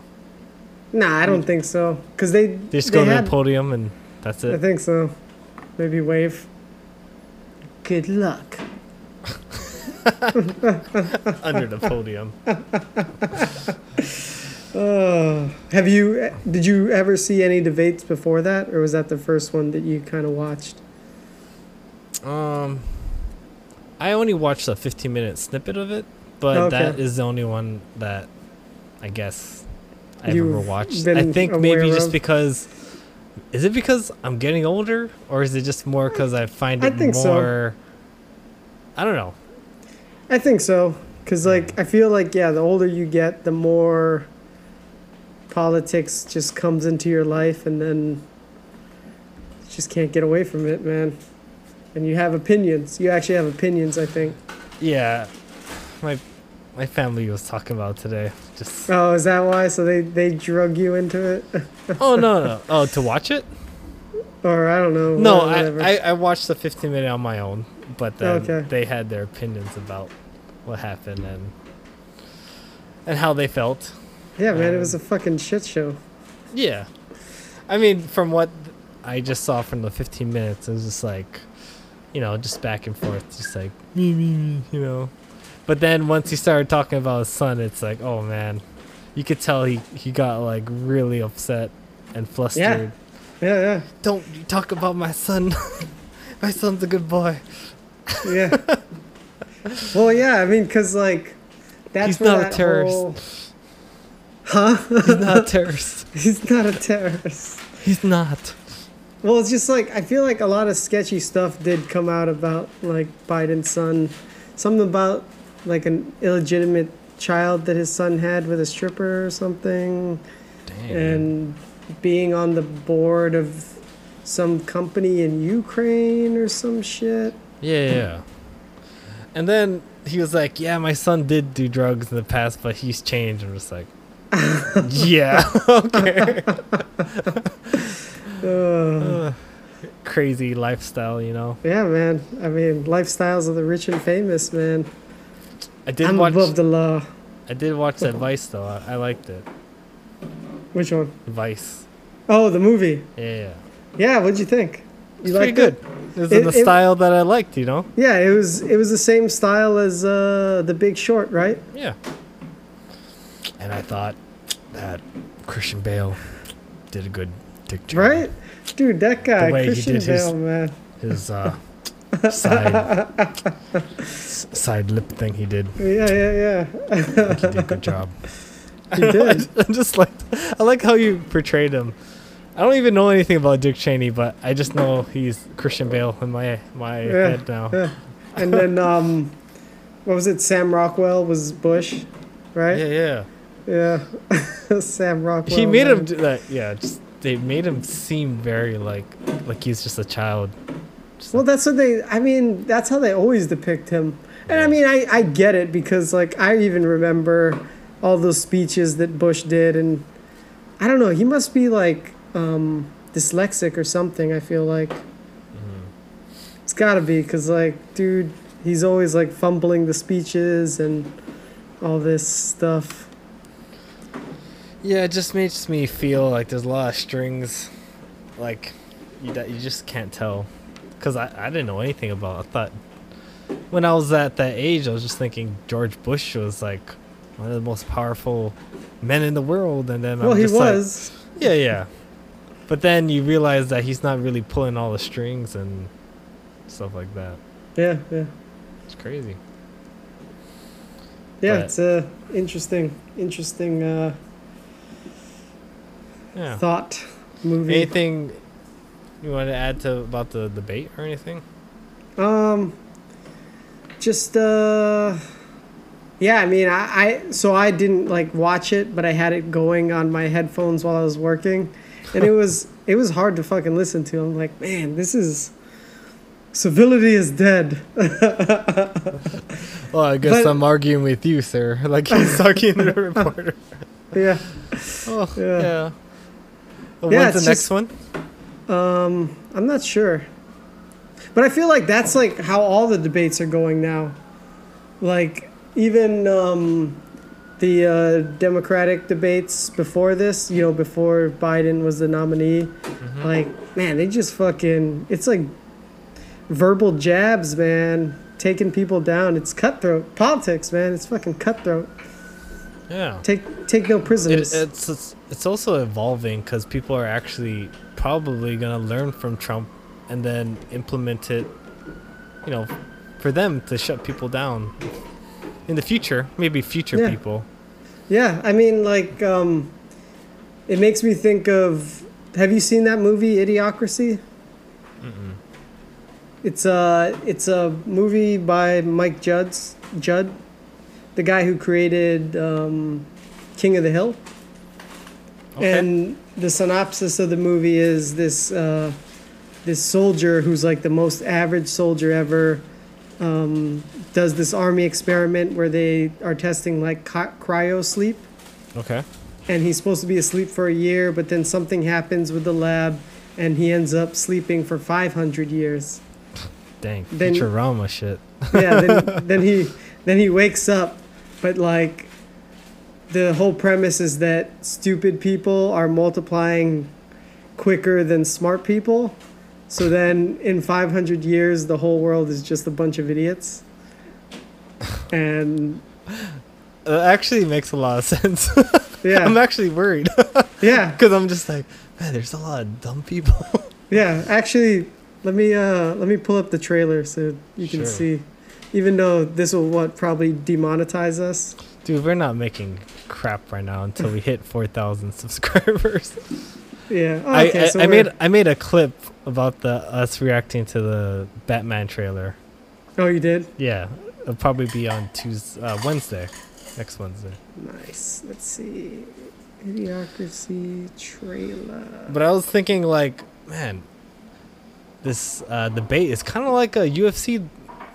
nah, I don't think so. Cause they they just they go to had, the podium and that's it. I think so. Maybe wave. Good luck. Under the podium. Oh, have you? Did you ever see any debates before that, or was that the first one that you kind of watched? Um, I only watched a 15 minute snippet of it, but Okay. that is the only one that I guess I've ever You've watched. I think maybe just of? because. Is it because I'm getting older, or is it just more because I find I it so. more? I don't know. I think so, cause like I feel like yeah, the older you get, the more politics just comes into your life, and then you just can't get away from it, man. And you have opinions. You actually have opinions, I think. Yeah, my my family was talking about today. Just Oh, is that why? So they they drug you into it, oh no no oh to watch it. or I don't know. No. I, I I watched the 15 minute on my own, but then Okay. they had their opinions about what happened and and how they felt. yeah, man, it um, was a fucking shit show. Yeah, I mean, from what I just saw from the 15 minutes, it was just like, you know, just back and forth, just like me me me, you know. But then once he started talking about his son, it's like, oh man, you could tell he he got like really upset and flustered. Yeah, yeah. Don't you talk about my son. my son's a good boy. Yeah. well, yeah. I mean, cause like that's He's not a terrorist. whole- Huh? He's not a terrorist. He's not a terrorist. He's not. Well, it's just like I feel like a lot of sketchy stuff did come out about like Biden's son. Something about like an illegitimate child that his son had with a stripper or something, Damn. and being on the board of some company in Ukraine or some shit. yeah, yeah. And then he was like, "Yeah, my son did do drugs in the past, but he's changed." I'm just like, "Yeah, okay." Uh, crazy lifestyle, you know. yeah, man. I mean, lifestyles of the rich and famous, man. I did I'm watch. above the law. I did watch that Vice though. I, I liked it. Which one? Vice. Oh, the movie. Yeah, yeah. Yeah, what'd you think? It's pretty good. It was in It- the it- style that I liked, you know. Yeah, it was it was the same style as uh, The Big Short, right? Yeah. And I thought that Christian Bale did a good Dick. Right? Dude, that guy, Christian did his- Bale, man. His uh, side side lip thing he did. Yeah, yeah, yeah. Think he did a good job. He did. I just like I like how you portrayed him. I don't even know anything about Dick Cheney, but I just know he's Christian Bale in my my Yeah, head now. yeah. And then um what was it? Sam Rockwell was Bush, right? Yeah, yeah. Yeah. Sam Rockwell. he made him do that. Yeah, just they made him seem very like like he's just a child. Just Well, that's what they I mean, that's how they always depict him. And I mean, I, I get it because, like, I even remember all those speeches that Bush did. And I don't know, he must be, like, um, dyslexic or something, I feel like. It's gotta be because, like, dude, he's always, like, fumbling the speeches and all this stuff. Yeah, it just makes me feel like there's a lot of strings, like you that you just can't tell, because I I didn't know anything about. I thought when I was at that age, I was just thinking George Bush was like one of the most powerful men in the world, and then well, I'm he just like, was. yeah, yeah. But then you realize that he's not really pulling all the strings and stuff like that. yeah, yeah. It's crazy. Yeah, But- it's a interesting, interesting uh, Yeah. thought movie. Anything you want to add to about the debate or anything? Um, just uh, yeah. I mean, I, I so I didn't like watch it, but I had it going on my headphones while I was working, and it was it was hard to fucking listen to. I'm like, man, this is civility is dead. Well, I guess But- I'm arguing with you, sir. Like he's talking to the reporter. yeah. Oh, Yeah. yeah. Well, Yeah, when's the next just- one? Um, I'm not sure, but I feel like that's like how all the debates are going now. Like even um, the uh, Democratic debates before this, you know, before Biden was the nominee, Mm-hmm. like man, they just fucking it's like verbal jabs, man, taking people down. It's cutthroat politics, man. It's fucking cutthroat. Yeah. Take take no It, prisoners. it's, it's it's also evolving because people are actually probably gonna learn from Trump and then implement it. You know, for them to shut people down in the future, maybe future Yeah. people. Yeah, I mean, like, um, it makes me think of. Have you seen that movie, Idiocracy? It's a it's a movie by Mike Judge's Judge, the guy who created um, King of the Hill. Okay. And the synopsis of the movie is this uh, this soldier who's like the most average soldier ever um, does this army experiment where they are testing like cryo sleep okay. and he's supposed to be asleep for a year, but then something happens with the lab, and he ends up sleeping for 500 years. Dang. Then- Futurama shit. Yeah, then, then he then he wakes up, but like the whole premise is that stupid people are multiplying quicker than smart people. So then in 500 years, the whole world is just a bunch of idiots. And It actually makes a lot of sense. yeah, I'm actually worried yeah, because I'm just like, man, there's a lot of dumb people. Yeah, actually, let me uh let me pull up the trailer so you can Sure. see. Even though this will what probably demonetize us. Dude, we're not making crap right now until we hit 4,000 subscribers. Yeah. Oh, I, okay, I, so I we're- made I made a clip about the us reacting to the Batman trailer. Oh, you did. Yeah, it'll probably be on Tuesday, uh, Wednesday, next Wednesday. Nice. Let's see. Idiocracy trailer. But I was thinking, like, man, this uh, debate is kind of like a UFC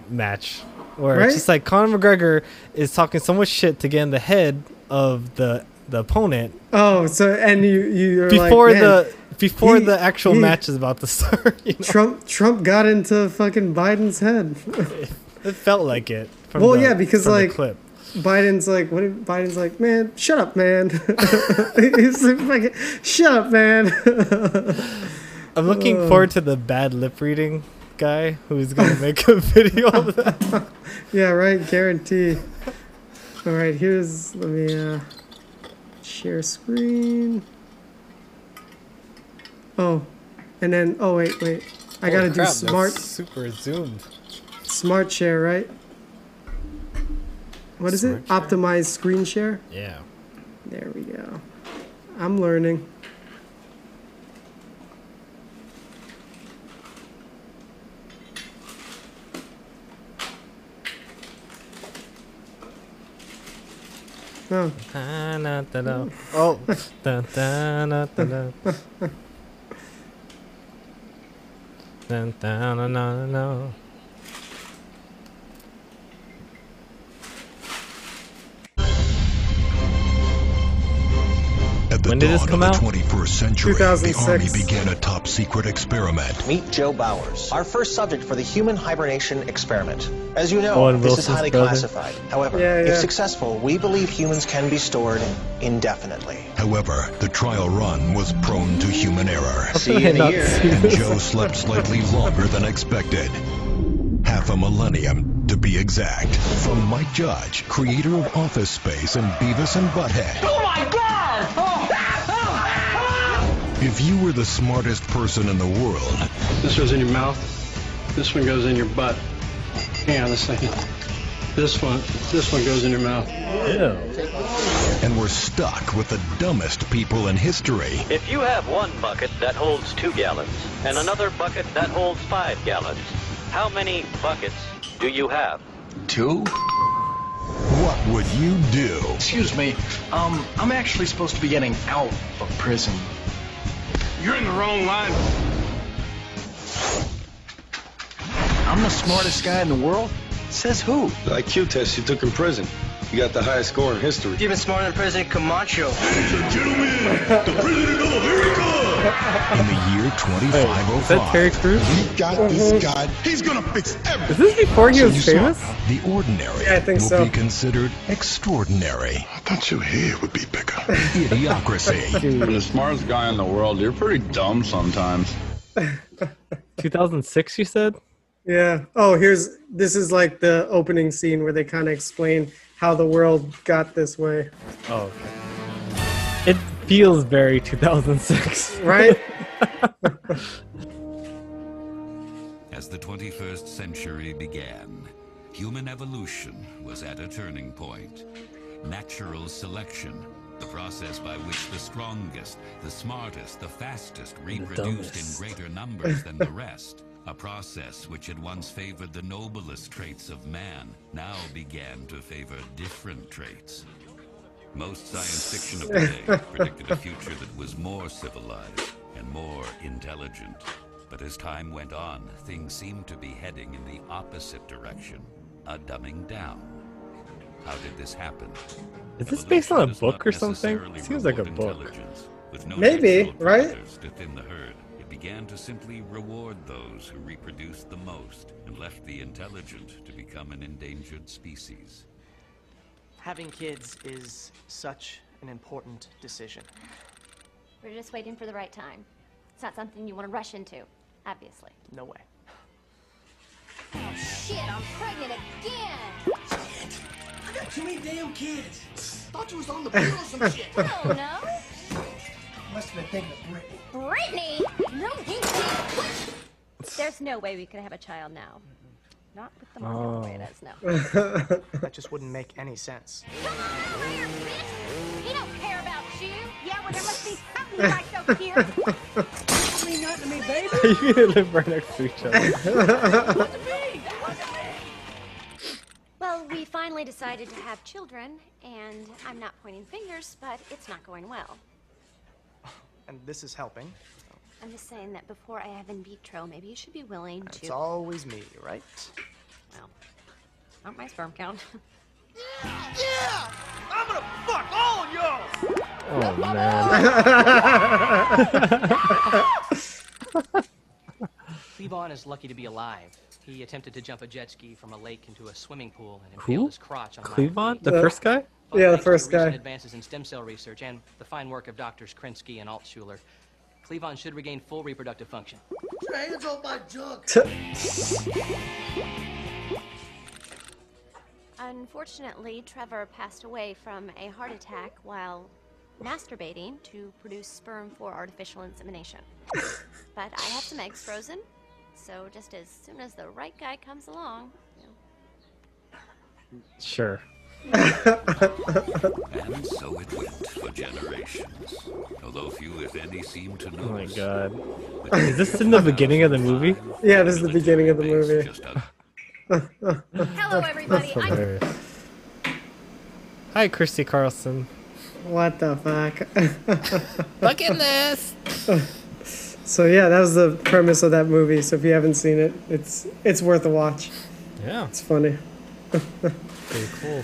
match, where Right? it's just like Conor McGregor is talking so much shit to get in the head of the the opponent Oh, so and you you before like, the before he- the actual he- match is about to start. You know? Trump Trump got into fucking Biden's head. It felt like it. From Well, the- yeah, because, like, clip. Biden's like, what? Did, Biden's like, man, shut up, man. He's like, fucking, shut up, man. I'm looking forward to the bad lip reading guy who's gonna make a video of that. Yeah, right. Guarantee. All right, here's. Let me uh, share screen. Oh, and then oh wait wait, I gotta Holy do crap, that's smart super zoomed. smart share right. What is it? Smart share? Optimize screen share. Yeah. There we go. I'm learning. Oh, Da, na, da, da. Oh. Da, da, na, da, the When did this dawn come of out? the 21st century, the Army began a top secret experiment. Meet Joe Bowers, our first subject for the human hibernation experiment. As you know, Owen this is highly brother. classified. However, Yeah, if successful, we believe humans can be stored indefinitely. However, the trial run was prone to human error, See you in a year. and. Joe slept slightly longer than expected. Half a millennium, to be exact. From Mike Judge, creator of Office Space and Beavis and Butthead. Oh my god! If you were the smartest person in the world, This goes in your mouth. This one goes in your butt. Hang on a second. This one, this one goes in your mouth. Ew. And we're stuck with the dumbest people in history, If you have one bucket that holds two gallons and another bucket that holds five gallons, how many buckets do you have? Two? what would you do? Excuse me. Um, I'm actually supposed to be getting out of prison. You're in the wrong line. I'm the smartest guy in the world? Says who? The IQ test you took in prison. You got the highest score in history. Even smarter than President Camacho. In the year Wait, oh is that Terry 2505, Crews? We got this guy. He's gonna fix everything. Is this before he so was famous? the ordinary Yeah, I think will so. be considered extraordinary. I thought your head would be bigger. Idiocracy. You're the smartest guy in the world. You're pretty dumb sometimes. 2006, you said? Yeah. Oh, here's this is like the opening scene where they kind of explain how the world got this way, Oh, okay. It feels very 2006. right? As the 21st century began, human evolution was at a turning point. Natural selection, the process by which the strongest, the smartest, the fastest reproduced dumbest. in greater numbers than the rest. A process which had once favored the noblest traits of man now began to favor different traits. Most science fiction of the day predicted a future that was more civilized and more intelligent. But as time went on, things seemed to be heading in the opposite direction, a dumbing down. How did this happen? Is this based on a book or something? necessarily Seems like a book. No Maybe, right? To thin the herd, it began to simply reward those who reproduced the most and left the intelligent to become an endangered species. Having kids is such an important decision. We're just waiting for the right time. It's not something you want to rush into, obviously. No way. Oh shit, I'm pregnant again! Shit! I got too many damn kids. Thought you was on the pill or some shit. Oh no! Must have been thinking of Brittany. Brittany! No, you didn't! There's no way we could have a child now. Not with the market the way it is now. That just wouldn't make any sense. Come on over here, bitch! He don't care about you! Yeah, well, there must be something you like over here! mean nothing to me, baby. you gonna live right next to each other. Well, we finally decided to have children, and I'm not pointing fingers, but it's not going well. And this is helping. I'm just saying that before I have in vitro, maybe you should be willing It's to. It's always me, right? Well, not my sperm count. Yeah! I'm gonna fuck all of y'all! Oh man. Cleavon is lucky to be alive. He attempted to jump a jet ski from a lake into a swimming pool and Who? impaled his crotch on a Cleavon? The first guy? But Yeah, the first guy. advances in stem cell research and the fine work of doctors Krinsky and Altschuler, Cleavon should regain full reproductive function. Get your hands off my junk! Unfortunately, Trevor passed away from a heart attack while masturbating to produce sperm for artificial insemination. but I have some eggs frozen, so just as soon as the right guy comes along, you know, Sure. And so it went for generations. Although few, if any, seemed to Oh my god. Is this in the beginning of the movie? Yeah, this is the beginning of the movie. Hello, everybody. I'm Hi, Christy Carlson. What the fuck? Look at this. so yeah, that was the premise of that movie. So if you haven't seen it, it's it's worth a watch. Yeah, It's funny. pretty cool.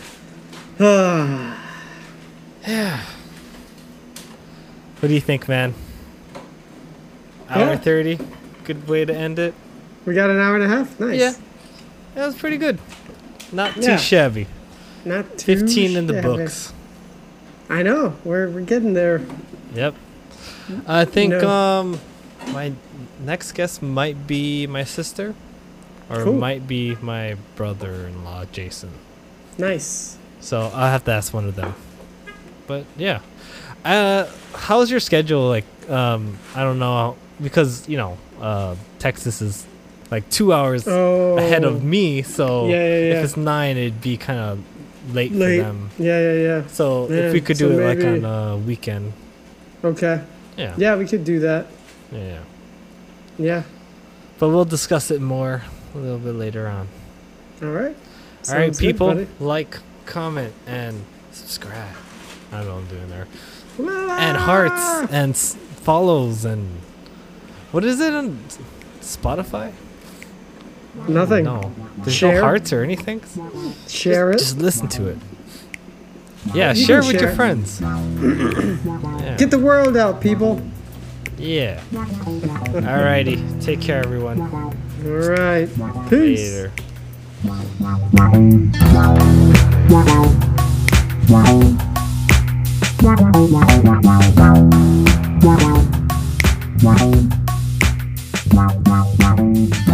Ah, Yeah. What do you think, man? Hour Yeah. thirty, good way to end it. We got an hour and a half. Nice. Yeah. That was pretty good. Not too Yeah. shabby. Not too Fifteen in the shabby. books. I know. We're we're getting there. Yep. I think No. um my next guest might be my sister or Cool. might be my brother-in-law Jason. Nice. So I'll have to ask one of them. But yeah. Uh how's your schedule like um I don't know because you know uh Texas is like 2 hours ahead Oh. of me so Yeah, yeah, yeah. if it's 9 it'd be kind of late, Late. for them. Yeah, yeah, yeah. So if we could so do it like on a weekend. Okay. Yeah. Yeah, we could do that. Yeah. Yeah. But we'll discuss it more a little bit later on. All right. All right, Sounds good, people, buddy. like, comment, and subscribe. I don't know what I'm doing there. And hearts and s- follows and what is it on Spotify? Nothing. No, there's Share. no hearts or anything. Share it. Just listen to it. Yeah, You share it with your friends. Yeah. Get the world out, people. yeah. Alrighty, take care, everyone. All right. Peace. Later. Wow, wow, wow.